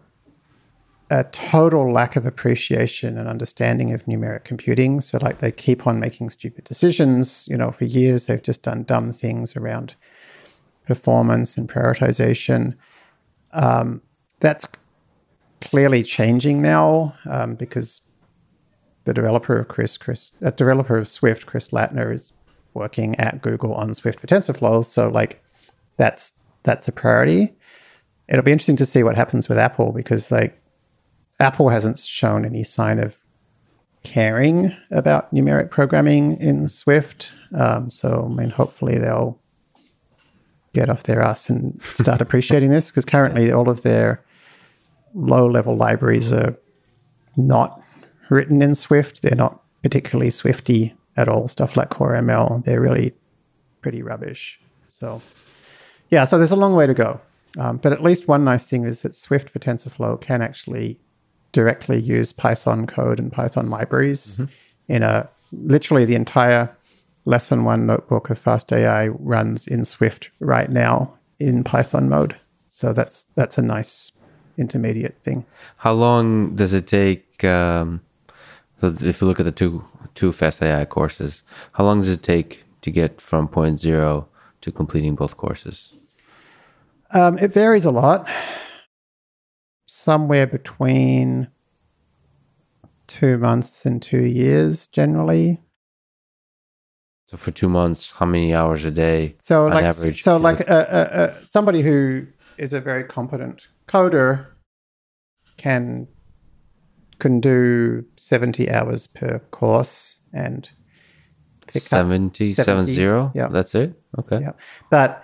B: a total lack of appreciation and understanding of numeric computing. So, like, they keep on making stupid decisions. You know, for years, they've just done dumb things around performance and prioritization. Um, that's clearly changing now um, because the developer of Chris, Chris, a developer of Swift, Chris Lattner, is working at Google on Swift for TensorFlow. So, like, that's that's a priority. It'll be interesting to see what happens with Apple because like Apple hasn't shown any sign of caring about numeric programming in Swift. Um, so I mean, hopefully they'll get off their ass and start appreciating this because currently all of their low level libraries are not written in Swift. They're not particularly Swifty at all. Stuff like Core ML, they're really pretty rubbish. So yeah, so there's a long way to go. Um, but at least one nice thing is that Swift for TensorFlow can actually directly use Python code and Python libraries mm-hmm. in a literally the entire lesson one notebook of FastAI runs in Swift right now in Python mode. So that's that's a nice intermediate thing.
A: How long does it take? Um, so if you look at the two two Fast AI courses, how long does it take to get from point zero to completing both courses?
B: Um, it varies a lot. Somewhere between two months and two years, generally.
A: So for two months, how many hours a day?
B: So like, average, so like uh, uh, uh, somebody who is a very competent coder can can do seventy hours per course and
A: pick 70, up 70, 70 yeah. That's it. Okay.
B: Yeah, but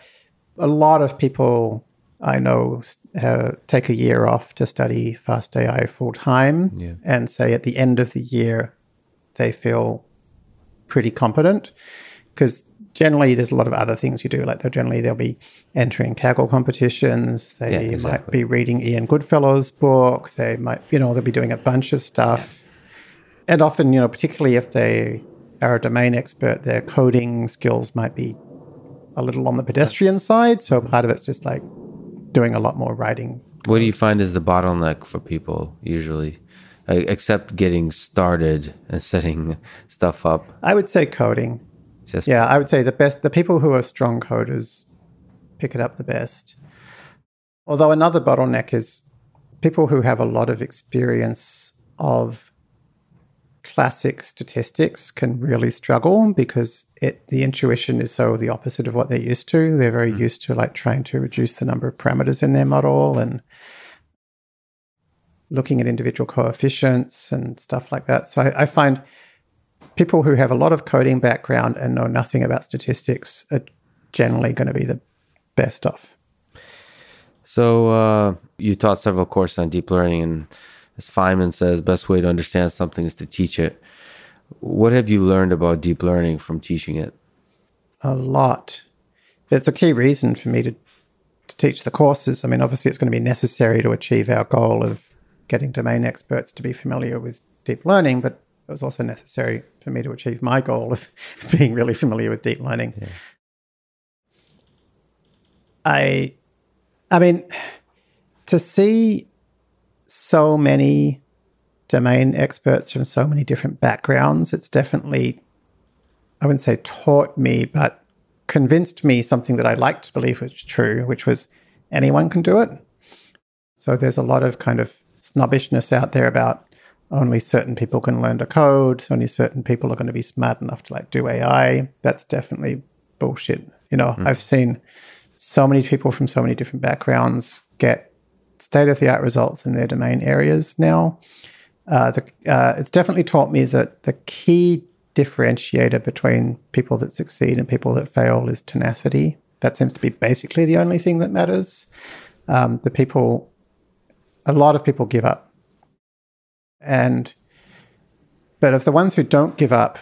B: a lot of people I know uh, take a year off to study fast ai full time
A: yeah.
B: and say at the end of the year they feel pretty competent because generally there's a lot of other things you do like they'll generally they'll be entering Kaggle competitions they yeah, exactly. might be reading Ian Goodfellow's book they might you know they'll be doing a bunch of stuff yeah. and often you know particularly if they are a domain expert their coding skills might be a little on the pedestrian side. So part of it's just like doing a lot more writing.
A: What do you find is the bottleneck for people usually, except getting started and setting stuff up?
B: I would say coding. Just yeah, I would say the best, the people who are strong coders pick it up the best. Although another bottleneck is people who have a lot of experience of classic statistics can really struggle because it the intuition is so the opposite of what they're used to. They're very mm-hmm. used to like trying to reduce the number of parameters in their model and looking at individual coefficients and stuff like that. So I, I find people who have a lot of coding background and know nothing about statistics are generally going to be the best off.
A: So uh, you taught several courses on deep learning, and as Feynman says, best way to understand something is to teach it. What have you learned about deep learning from teaching it?
B: A lot. It's a key reason for me to to teach the courses. I mean, obviously, it's going to be necessary to achieve our goal of getting domain experts to be familiar with deep learning, but it was also necessary for me to achieve my goal of being really familiar with deep learning. Yeah. I, I mean, to see so many domain experts from so many different backgrounds, it's definitely, I wouldn't say taught me, but convinced me something that I liked to believe was true, which was anyone can do it. So there's a lot of kind of snobbishness out there about only certain people can learn to code, only certain people are going to be smart enough to like do AI. That's definitely bullshit. You know, mm. I've seen so many people from so many different backgrounds get state of the art results in their domain areas now. Uh, the, uh, it's definitely taught me that the key differentiator between people that succeed and people that fail is tenacity. That seems to be basically the only thing that matters. Um, the people, a lot of people give up. And, but of the ones who don't give up,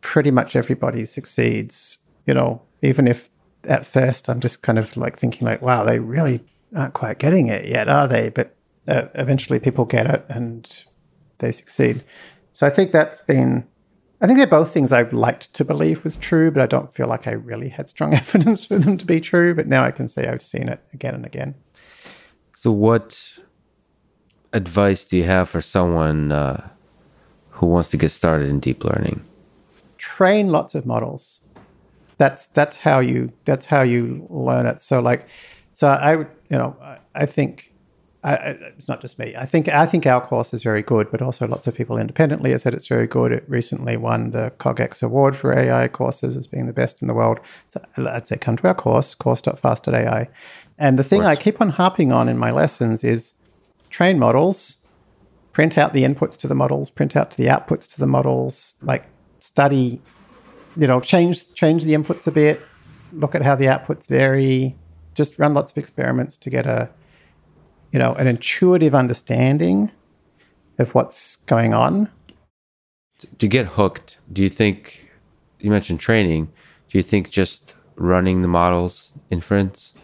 B: pretty much everybody succeeds, you know, even if at first I'm just kind of like thinking like, wow, they really aren't quite getting it yet, are they? But uh, eventually people get it and they succeed. So I think that's been, I think they're both things I liked to believe was true, but I don't feel like I really had strong evidence for them to be true. But now I can say I've seen it again and again.
A: So, what advice do you have for someone uh, who wants to get started in deep learning?
B: Train lots of models that's that's how you that's how you learn it. So like, so I you know I, think. I, it's not just me. I think I think our course is very good, but also lots of people independently have said it's very good. It recently won the CogX Award for AI courses as being the best in the world. So I'd say come to our course, course.fast.ai. And the thing I keep on harping on in my lessons is train models, print out the inputs to the models, print out to the outputs to the models, like study you know, change change the inputs a bit, look at how the outputs vary, just run lots of experiments to get a, you know, an intuitive understanding of what's going on.
A: To get hooked, do you think you mentioned training? Do you think just running the models inference?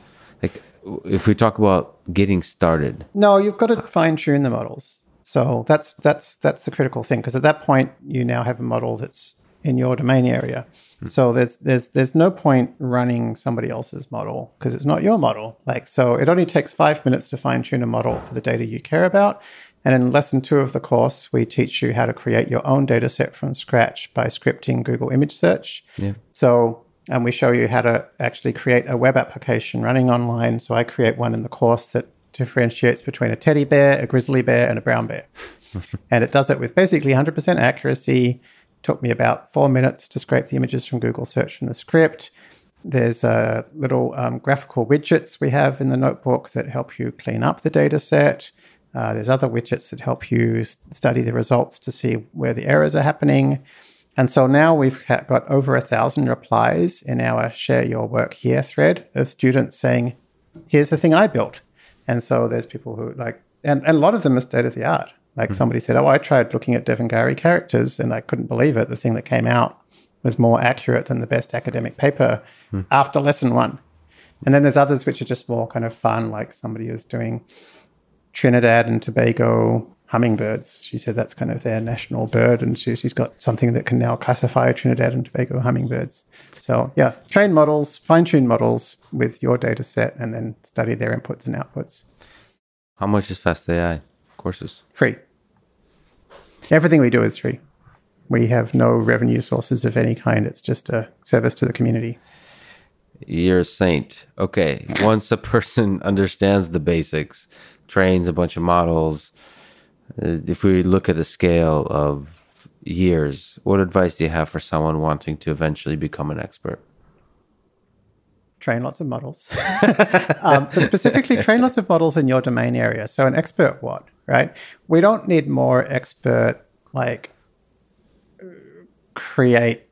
A: Like if we talk about getting started.
B: No, you've got to fine tune the models. So that's that's that's the critical thing because at that point you now have a model that's in your domain area. Mm. So there's there's there's no point running somebody else's model because it's not your model. Like so it only takes 5 minutes to fine tune a model for the data you care about. And in lesson 2 of the course we teach you how to create your own data set from scratch by scripting Google image search. Yeah. So and we show you how to actually create a web application running online. So I create one in the course that differentiates between a teddy bear, a grizzly bear, and a brown bear. and it does it with basically 100% accuracy Took me about four minutes to scrape the images from Google search from the script. There's uh, little um, graphical widgets we have in the notebook that help you clean up the data set. Uh, there's other widgets that help you study the results to see where the errors are happening. And so now we've got over a thousand replies in our Share Your Work Here thread of students saying, Here's the thing I built. And so there's people who like, and, and a lot of them are state of the art. Like mm-hmm. somebody said, Oh, I tried looking at Devanagari characters and I couldn't believe it. The thing that came out was more accurate than the best academic paper mm. after lesson one. And then there's others which are just more kind of fun, like somebody who's doing Trinidad and Tobago hummingbirds. She said that's kind of their national bird, and she, has got something that can now classify Trinidad and Tobago hummingbirds. So, yeah, train models, fine tune models with your data set, and then study their inputs and outputs.
A: How much is Fast AI courses?
B: Free. Everything we do is free. We have no revenue sources of any kind. It's just a service to the community.
A: You're a saint. Okay. Once a person understands the basics, trains a bunch of models, if we look at the scale of years, what advice do you have for someone wanting to eventually become an expert?
B: Train lots of models, um, but specifically train lots of models in your domain area. So, an expert what, right? We don't need more expert, like, create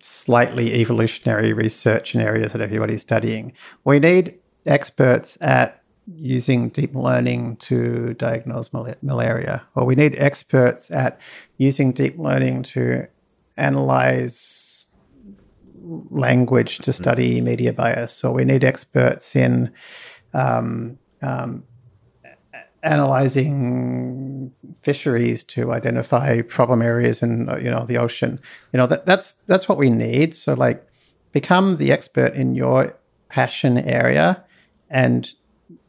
B: slightly evolutionary research in areas that everybody's studying. We need experts at using deep learning to diagnose mal- malaria, or we need experts at using deep learning to analyze language to study media bias, or we need experts in um, um, analyzing fisheries to identify problem areas in you know the ocean. You know that that's that's what we need. So like, become the expert in your passion area and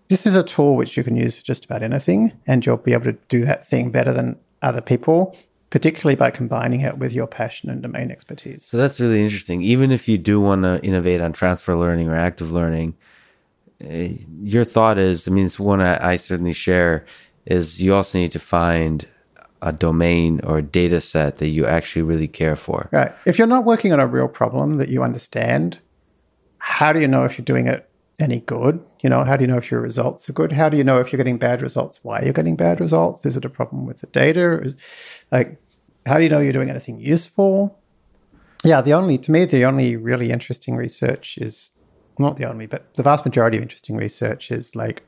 B: this is a tool which you can use for just about anything, and you'll be able to do that thing better than other people, particularly by combining it with your passion and domain expertise.
A: So that's really interesting. Even if you do want to innovate on transfer learning or active learning, uh, your thought is, I mean, it's one I, I certainly share, is you also need to find a domain or a data set that you actually really care for.
B: Right. If you're not working on a real problem that you understand, how do you know if you're doing it any good? You know, how do you know if your results are good? How do you know if you're getting bad results? Why you're getting bad results? Is it a problem with the data? Is like, how do you know you're doing anything useful? Yeah, the only to me the only really interesting research is not the only, but the vast majority of interesting research is like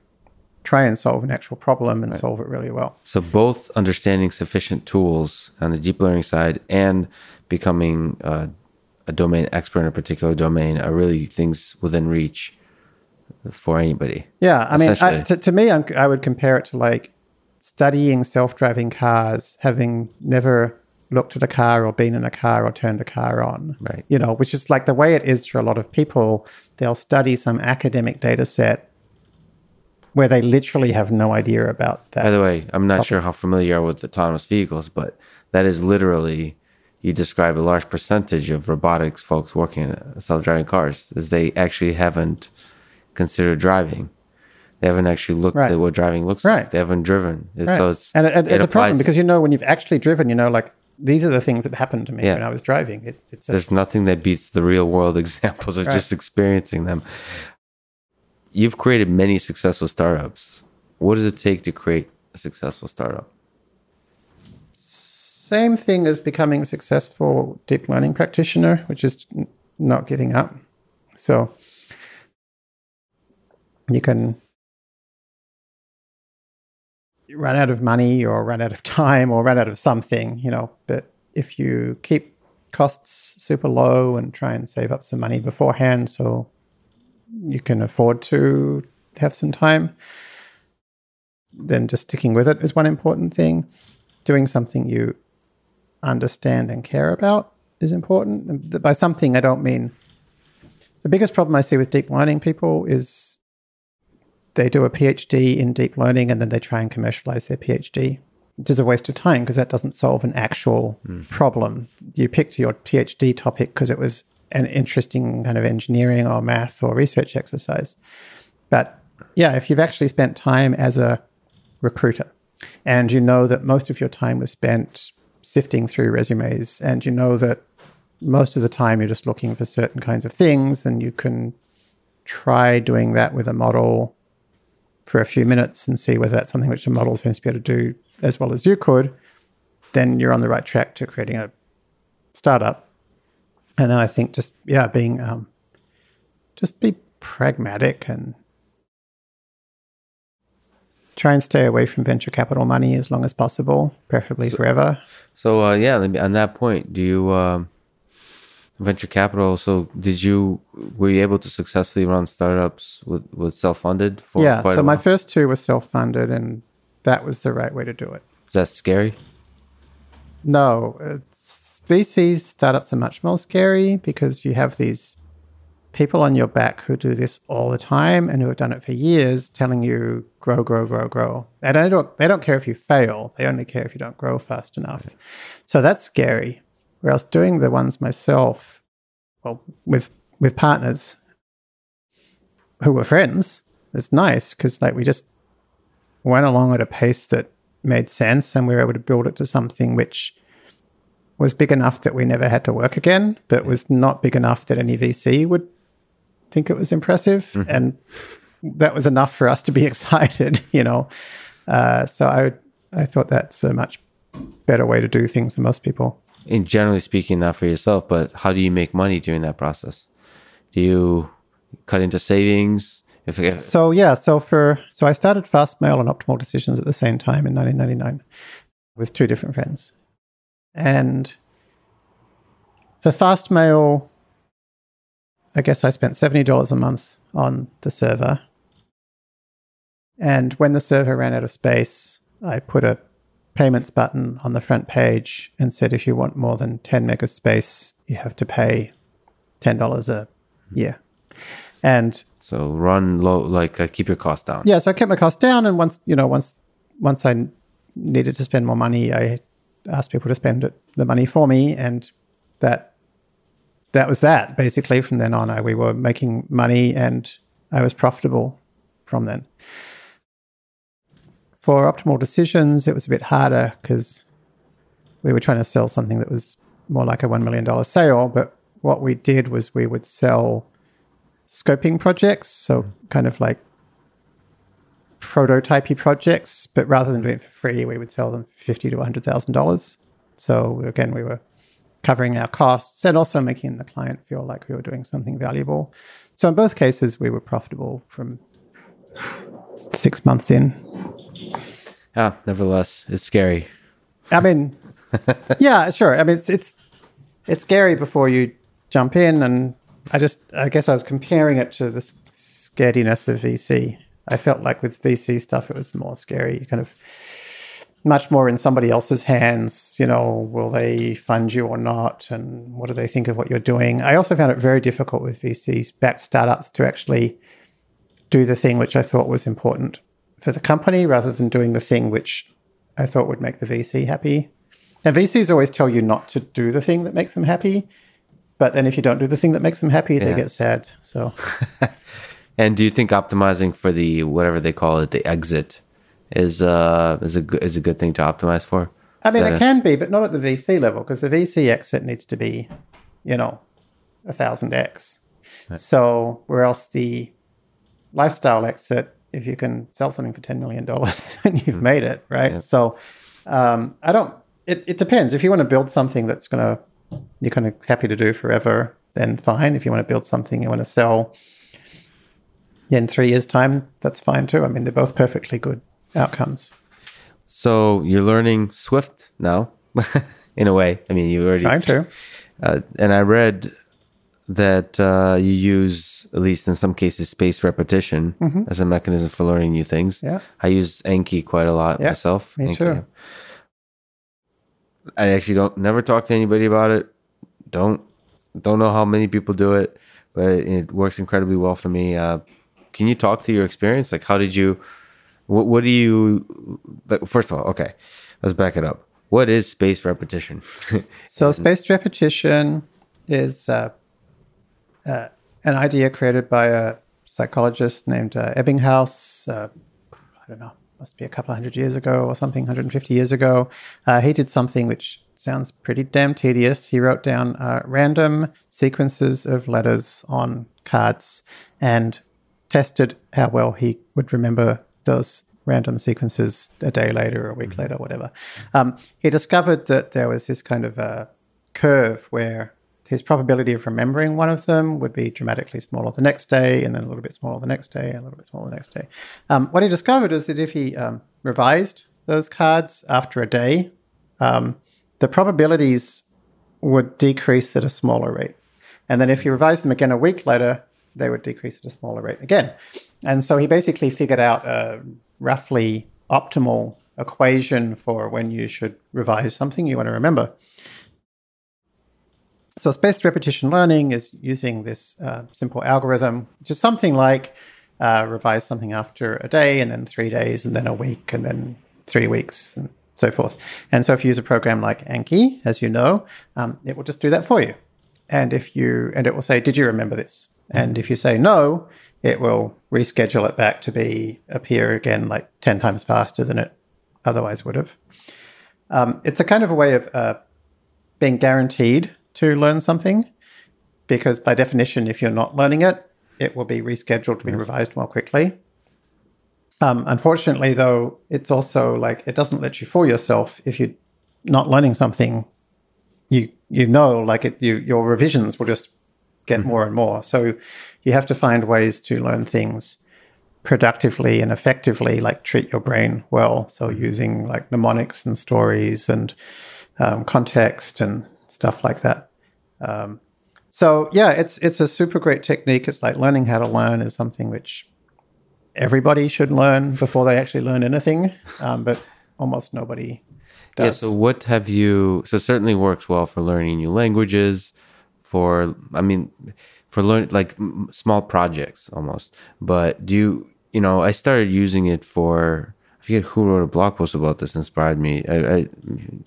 B: try and solve an actual problem and right. solve it really well.
A: So both understanding sufficient tools on the deep learning side and becoming uh, a domain expert in a particular domain are really things within reach for anybody.
B: Yeah, I mean, I, to, to me, I'm, I would compare it to like studying self-driving cars, having never looked at a car or been in a car or turned a car on.
A: Right.
B: You know, which is like the way it is for a lot of people. They'll study some academic data set where they literally have no idea about that.
A: By the way, I'm not topic. sure how familiar you are with autonomous vehicles, but that is literally you describe a large percentage of robotics folks working in self-driving cars is they actually haven't consider driving. They haven't actually looked right. at what driving looks right. like. They haven't driven.
B: Right. So it's and, and it it's a problem because you know when you've actually driven, you know, like these are the things that happened to me yeah. when I was driving. It,
A: it's a, There's nothing that beats the real world examples of just experiencing them. You've created many successful startups. What does it take to create a successful startup?
B: Same thing as becoming a successful deep learning practitioner, which is not giving up. So you can run out of money or run out of time or run out of something, you know. But if you keep costs super low and try and save up some money beforehand so you can afford to have some time, then just sticking with it is one important thing. Doing something you understand and care about is important. And by something, I don't mean the biggest problem I see with deep learning people is they do a PhD in deep learning and then they try and commercialize their PhD, which is a waste of time because that doesn't solve an actual mm-hmm. problem. You picked your PhD topic because it was an interesting kind of engineering or math or research exercise. But yeah, if you've actually spent time as a recruiter and you know that most of your time was spent sifting through resumes and you know that most of the time you're just looking for certain kinds of things and you can try doing that with a model for a few minutes and see whether that's something which the model is going to be able to do as well as you could, then you're on the right track to creating a startup. And then I think just yeah, being um, just be pragmatic and try and stay away from venture capital money as long as possible, preferably forever.
A: So uh, yeah, on that point, do you? Um venture capital. So did you were you able to successfully run startups with with self funded
B: for yeah? so my first two were self funded, and that was the right way to do it.
A: Is that scary?
B: No, it's, VC startups are much more scary because you have these people on your back who do this all the time and who have done it for years, telling you grow, grow, grow, grow. And they don't they don't care if you fail; they only care if you don't grow fast enough. So that's scary. Whereas doing the ones myself, well, with with partners who were friends, was nice because like we just went along at a pace that made sense, and we were able to build it to something which was big enough that we never had to work again, but was not big enough that any VC would think it was impressive. Mm-hmm. And that was enough for us to be excited, you know. Uh, so I I thought that's a much better way to do things than most people.
A: And generally speaking, not for yourself, but how do you make money during that process? Do you cut into savings?
B: If so, yeah. So for so I started Fastmail and Optimal Decisions at the same time in 1999 with two different friends, and for Fastmail, I guess I spent seventy dollars a month on the server, and when the server ran out of space, I put a payments button on the front page and said if you want more than 10 megas space, you have to pay $10 a year. And
A: so run low, like uh, keep your costs down.
B: Yeah, so I kept my costs down, and once you know, once once I needed to spend more money, I asked people to spend it, the money for me, and that that was that. Basically, from then on, I, we were making money, and I was profitable from then. For optimal decisions, it was a bit harder because we were trying to sell something that was more like a $1 million sale. But what we did was we would sell scoping projects. So, kind of like prototypey projects, but rather than doing it for free, we would sell them for fifty to hundred thousand dollars. So again, we were covering our costs and also making the client feel like we were doing something valuable. So in both cases, we were profitable from six months in.
A: Ah, nevertheless, it's scary.
B: I mean, yeah, sure. I mean, it's it's it's scary before you jump in, and I just I guess I was comparing it to the scarediness of VC. I felt like with VC stuff, it was more scary. You kind of much more in somebody else's hands. You know, will they fund you or not, and what do they think of what you're doing? I also found it very difficult with VCs backed startups to actually do the thing which I thought was important for the company rather than doing the thing which I thought would make the VC happy. And VCs always tell you not to do the thing that makes them happy. But then if you don't do the thing that makes them happy, yeah. they get sad. So
A: And do you think optimizing for the whatever they call it, the exit, is uh is a good is a good thing to optimize for?
B: I mean, it can be, but not at the VC level because the VC exit needs to be, you know, a thousand x. Right. So where else the lifestyle exit, if you can sell something for $10 million, then you've mm-hmm. made it, right? Yeah. So um, I don't, it, it depends. If you want to build something that's going to, you're kind of happy to do forever, then fine. If you want to build something you want to sell in three years' time, that's fine too. I mean, they're both perfectly good outcomes.
A: So you're learning Swift now, in a way. I mean, you already
B: trying to.
A: Uh, and I read that uh, you use, at least in some cases, spaced repetition mm-hmm. as a mechanism for learning new things.
B: Yeah.
A: I use Anki quite a lot yeah, myself.
B: Me
A: Anki.
B: too.
A: I actually don't never talk to anybody about it. Don't don't know how many people do it, but it, it works incredibly well for me. Uh, can you talk to your experience? Like, how did you? What, what do you? First of all, okay, let's back it up. What is spaced repetition?
B: so, spaced repetition is uh, uh, an idea created by a psychologist named uh, Ebbinghaus. Uh, I don't know, must be a couple of hundred years ago or something, 150 years ago. Uh, he did something which sounds pretty damn tedious. He wrote down uh, random sequences of letters on cards and tested how well he would remember those random sequences a day later or a week mm-hmm. later, whatever. Um, he discovered that there was this kind of a curve where his probability of remembering one of them would be dramatically smaller the next day, and then a little bit smaller the next day, and a little bit smaller the next day. Um, what he discovered is that if he um, revised those cards after a day, um, the probabilities would decrease at a smaller rate. And then if he revised them again a week later, they would decrease at a smaller rate again. And so he basically figured out a roughly optimal equation for when you should revise something you want to remember. So spaced repetition learning is using this uh, simple algorithm, is something like uh, revise something after a day and then three days and then a week and then three weeks and so forth. And so if you use a program like Anki, as you know, um, it will just do that for you. And if you, and it will say, did you remember this? And if you say no, it will reschedule it back to be appear again like 10 times faster than it otherwise would have. Um, it's a kind of a way of uh, being guaranteed to learn something because by definition, if you're not learning it, it will be rescheduled to be revised more quickly. Um, unfortunately, though, it's also like it doesn't let you fool yourself if you're not learning something. You you know, like it, you your revisions will just get mm-hmm. more and more. So you have to find ways to learn things productively and effectively, like treat your brain well. So mm-hmm. using like mnemonics and stories and um, context and stuff like that. Um, so yeah, it's it's a super great technique. It's like learning how to learn is something which everybody should learn before they actually learn anything, um, but almost nobody does.
A: Yeah. So what have you? So certainly works well for learning new languages. For I mean, for learning like small projects almost. But do you? You know, I started using it for I forget who wrote a blog post about this inspired me. I, I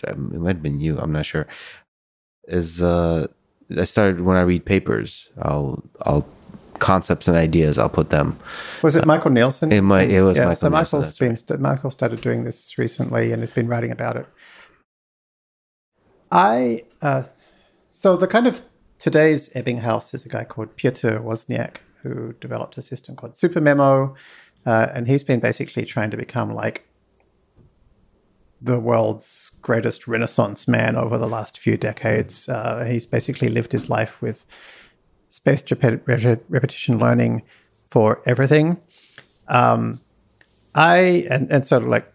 A: it might have been you. I'm not sure. Is uh I started when I read papers. I'll I'll concepts and ideas. I'll put them.
B: Was it Michael Nielsen?
A: It might. It was yeah, Michael.
B: So Michael's been right. Michael started doing this recently and has been writing about it. I uh, so the kind of today's Ebbinghaus is a guy called Piotr Wozniak who developed a system called SuperMemo, uh, and he's been basically trying to become like the world's greatest Renaissance man over the last few decades. Uh, he's basically lived his life with spaced repetition learning for everything. Um, I and, and sort of like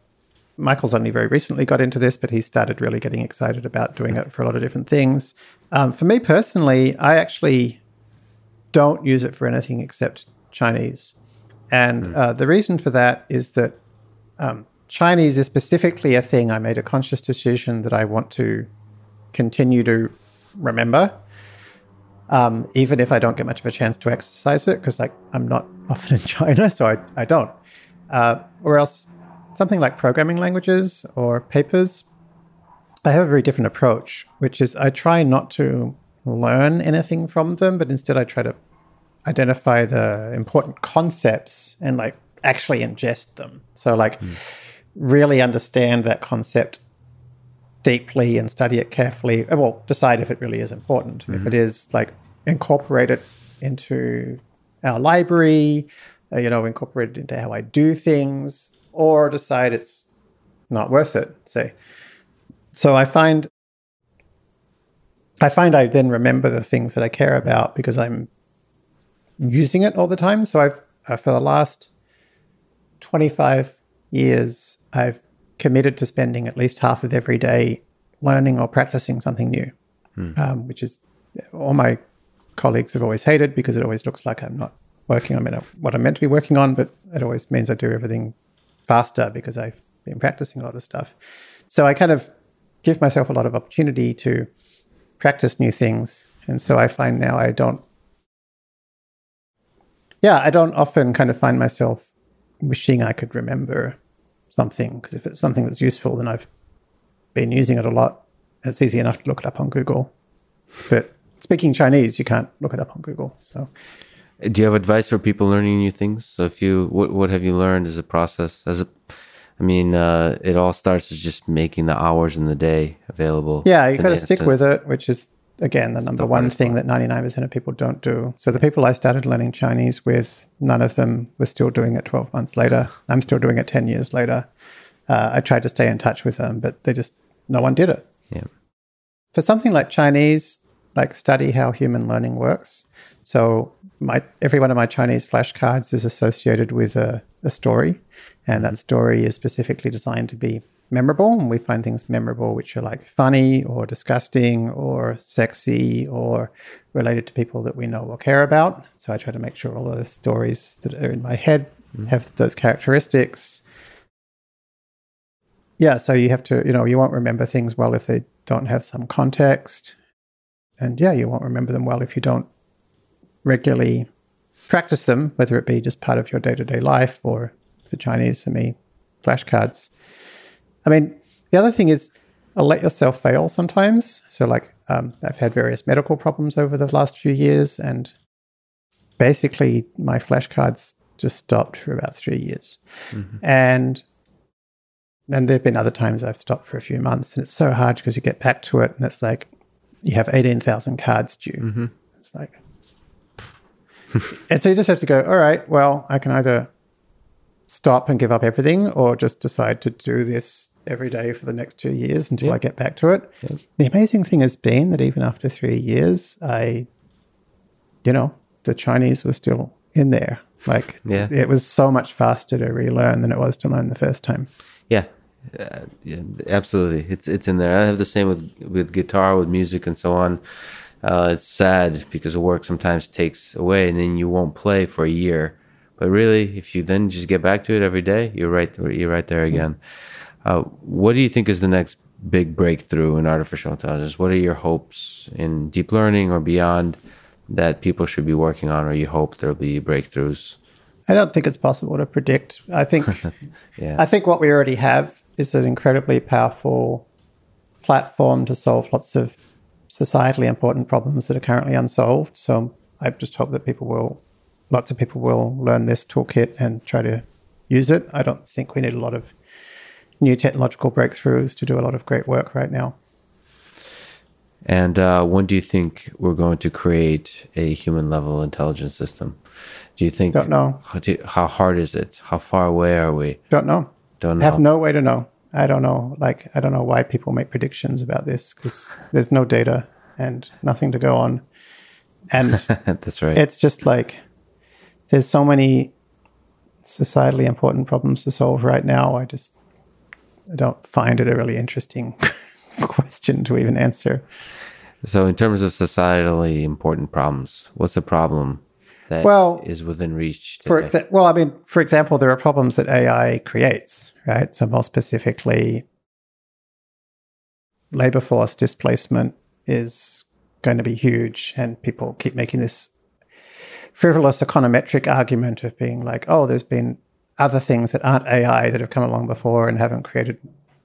B: Michael's only very recently got into this, but he started really getting excited about doing it for a lot of different things. Um, for me personally, I actually don't use it for anything except Chinese. And mm. uh, the reason for that is that um, Chinese is specifically a thing I made a conscious decision that I want to continue to remember, um, even if I don't get much of a chance to exercise it, because like I'm not often in China, so I, I don't. Uh, or else something like programming languages or papers, I have a very different approach, which is I try not to learn anything from them, but instead I try to identify the important concepts and like actually ingest them. So like. Mm really understand that concept deeply and study it carefully. Uh, well, decide if it really is important. Mm-hmm. If it is, like incorporate it into our library, uh, you know, incorporate it into how I do things, or decide it's not worth it. Say, so I find I find I then remember the things that I care about because I'm using it all the time. So I've uh, for the last twenty five years, I've committed to spending at least half of every day learning or practicing something new, hmm. um, which is all my colleagues have always hated because it always looks like I'm not working on what I'm meant to be working on, but it always means I do everything faster because I've been practicing a lot of stuff. So I kind of give myself a lot of opportunity to practice new things. And so I find now I don't, yeah, I don't often kind of find myself wishing I could remember something because if it's something that's useful, then I've been using it a lot. It's easy enough to look it up on Google. But speaking Chinese, you can't look it up on Google. So,
A: do you have advice for people learning new things? So, if you what what have you learned as a process? As a, I mean, uh, it all starts as just making the hours in the day available.
B: Yeah, you got to stick with it, which is again the number the one thing that 99% of people don't do. So the people I started learning Chinese with, none of them were still doing it 12 months later. I'm still doing it 10 years later. Uh, I tried to stay in touch with them, but they just, no one did it.
A: Yeah.
B: For something like Chinese, like study how human learning works. So my every one of my Chinese flashcards is associated with a, a story, and that story is specifically designed to be memorable and we find things memorable which are like funny or disgusting or sexy or related to people that we know or care about. So i try to make sure all those stories that are in my head mm. have those characteristics. Yeah so you have to you know you won't remember things well if they don't have some context. And yeah you won't remember them well if you don't regularly practice them whether it be just part of your day-to-day life or for chinese for me flashcards I mean, the other thing is uh, let yourself fail sometimes. So, like, um, I've had various medical problems over the last few years, and basically, my flashcards just stopped for about three years. Mm-hmm. And and there have been other times I've stopped for a few months, and it's so hard because you get back to it, and it's like you have 18,000 cards due. Mm-hmm. It's like, and so you just have to go, all right, well, I can either stop and give up everything or just decide to do this every day for the next two years until I get back to it. The amazing thing has been that even after three years, I, you know, the Chinese were still in there. Like,
A: Yeah.
B: it was so much faster to relearn than it was to learn the first time.
A: Yeah. Uh, yeah, absolutely. It's it's in there. I have the same with with guitar, with music, and so on. Uh, it's sad because the work sometimes takes away, and then you won't play for a year. But really, if you then just get back to it every day, you're right. You're right there again. Uh, what do you think is the next big breakthrough in artificial intelligence? What are your hopes in deep learning or beyond that people should be working on, or you hope there'll be breakthroughs?
B: I don't think it's possible to predict. I think
A: Yeah.
B: I think what we already have is an incredibly powerful platform to solve lots of societally important problems that are currently unsolved. So I just hope that people will, lots of people will learn this toolkit and try to use it. I don't think we need a lot of new technological breakthroughs to do a lot of great work right now.
A: And uh, when do you think we're going to create a human level intelligence system? Do you think?
B: Don't know.
A: How, do, how hard is it? How far away are we?
B: Don't know.
A: Don't know.
B: Have no way to know. I don't know. Like I don't know why people make predictions about this because there's no data and nothing to go on. And
A: That's right.
B: it's just like there's so many societally important problems to solve right now. I just I don't find it a really interesting question to even answer.
A: so, in terms of societally important problems, what's the problem that is
B: Well, is
A: within reach?
B: For
A: today?
B: exa- well, I mean, for example, there are problems that AI creates, right? So more specifically, labor force displacement is going to be huge, and people keep making this frivolous econometric argument of being like, oh, there's been other things that aren't AI that have come along before and haven't created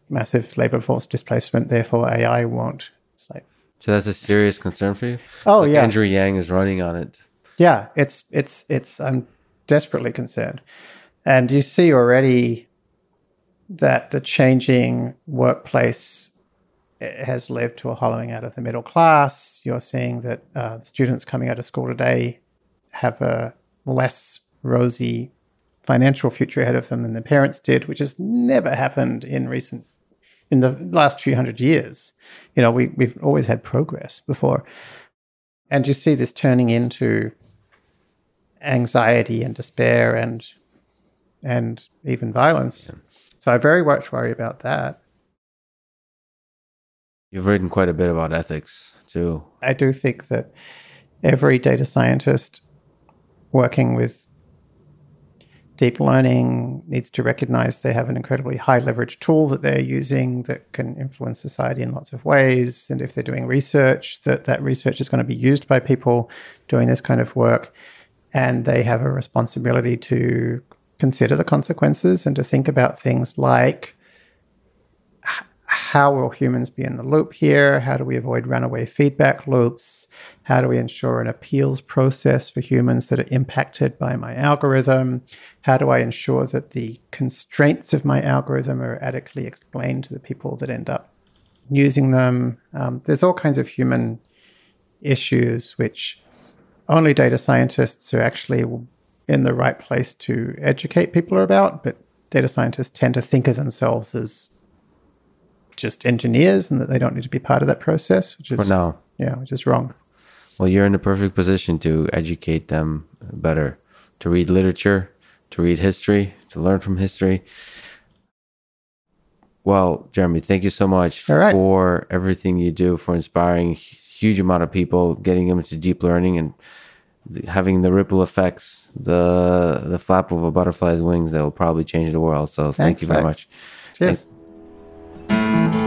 B: massive labor force displacement, therefore AI won't. It's like,
A: so that's a serious concern for you.
B: oh
A: Like
B: yeah,
A: Andrew Yang is running on it.
B: Yeah, it's it's it's I'm desperately concerned. And you see already that the changing workplace eh, has led to a hollowing out of the middle class. You're seeing that uh, students coming out of school today have a less rosy financial future ahead of them than their parents did, which has never happened in recent in the last few hundred years. You know, we we've always had progress before. And you see this turning into anxiety and despair and and even violence. So I very much worry about that.
A: You've written quite a bit about ethics too.
B: I do think that every data scientist working with deep learning needs to recognize they have an incredibly high leverage tool that they're using that can influence society in lots of ways. And if they're doing research that that research is going to be used by people doing this kind of work. And they have a responsibility to consider the consequences and to think about things like how will humans be in the loop here? How do we avoid runaway feedback loops? How do we ensure an appeals process for humans that are impacted by my algorithm? How do I ensure that the constraints of my algorithm are adequately explained to the people that end up using them? Um, there's all kinds of human issues which only data scientists are actually in the right place to educate people about, but data scientists tend to think of themselves as just engineers and that they don't need to be part of that process, which
A: For
B: is
A: now,
B: yeah, which is wrong.
A: well, you're in the perfect position to educate them better, to read literature, to read history, to learn from history. Well, Jeremy, thank you so much
B: right.
A: for everything you do for inspiring a huge amount of people, getting them into deep learning and having the ripple effects, the the flap of a butterfly's wings that will probably change the world. So thank
B: Thanks,
A: you very much.
B: Cheers.
A: Thank- Thank you.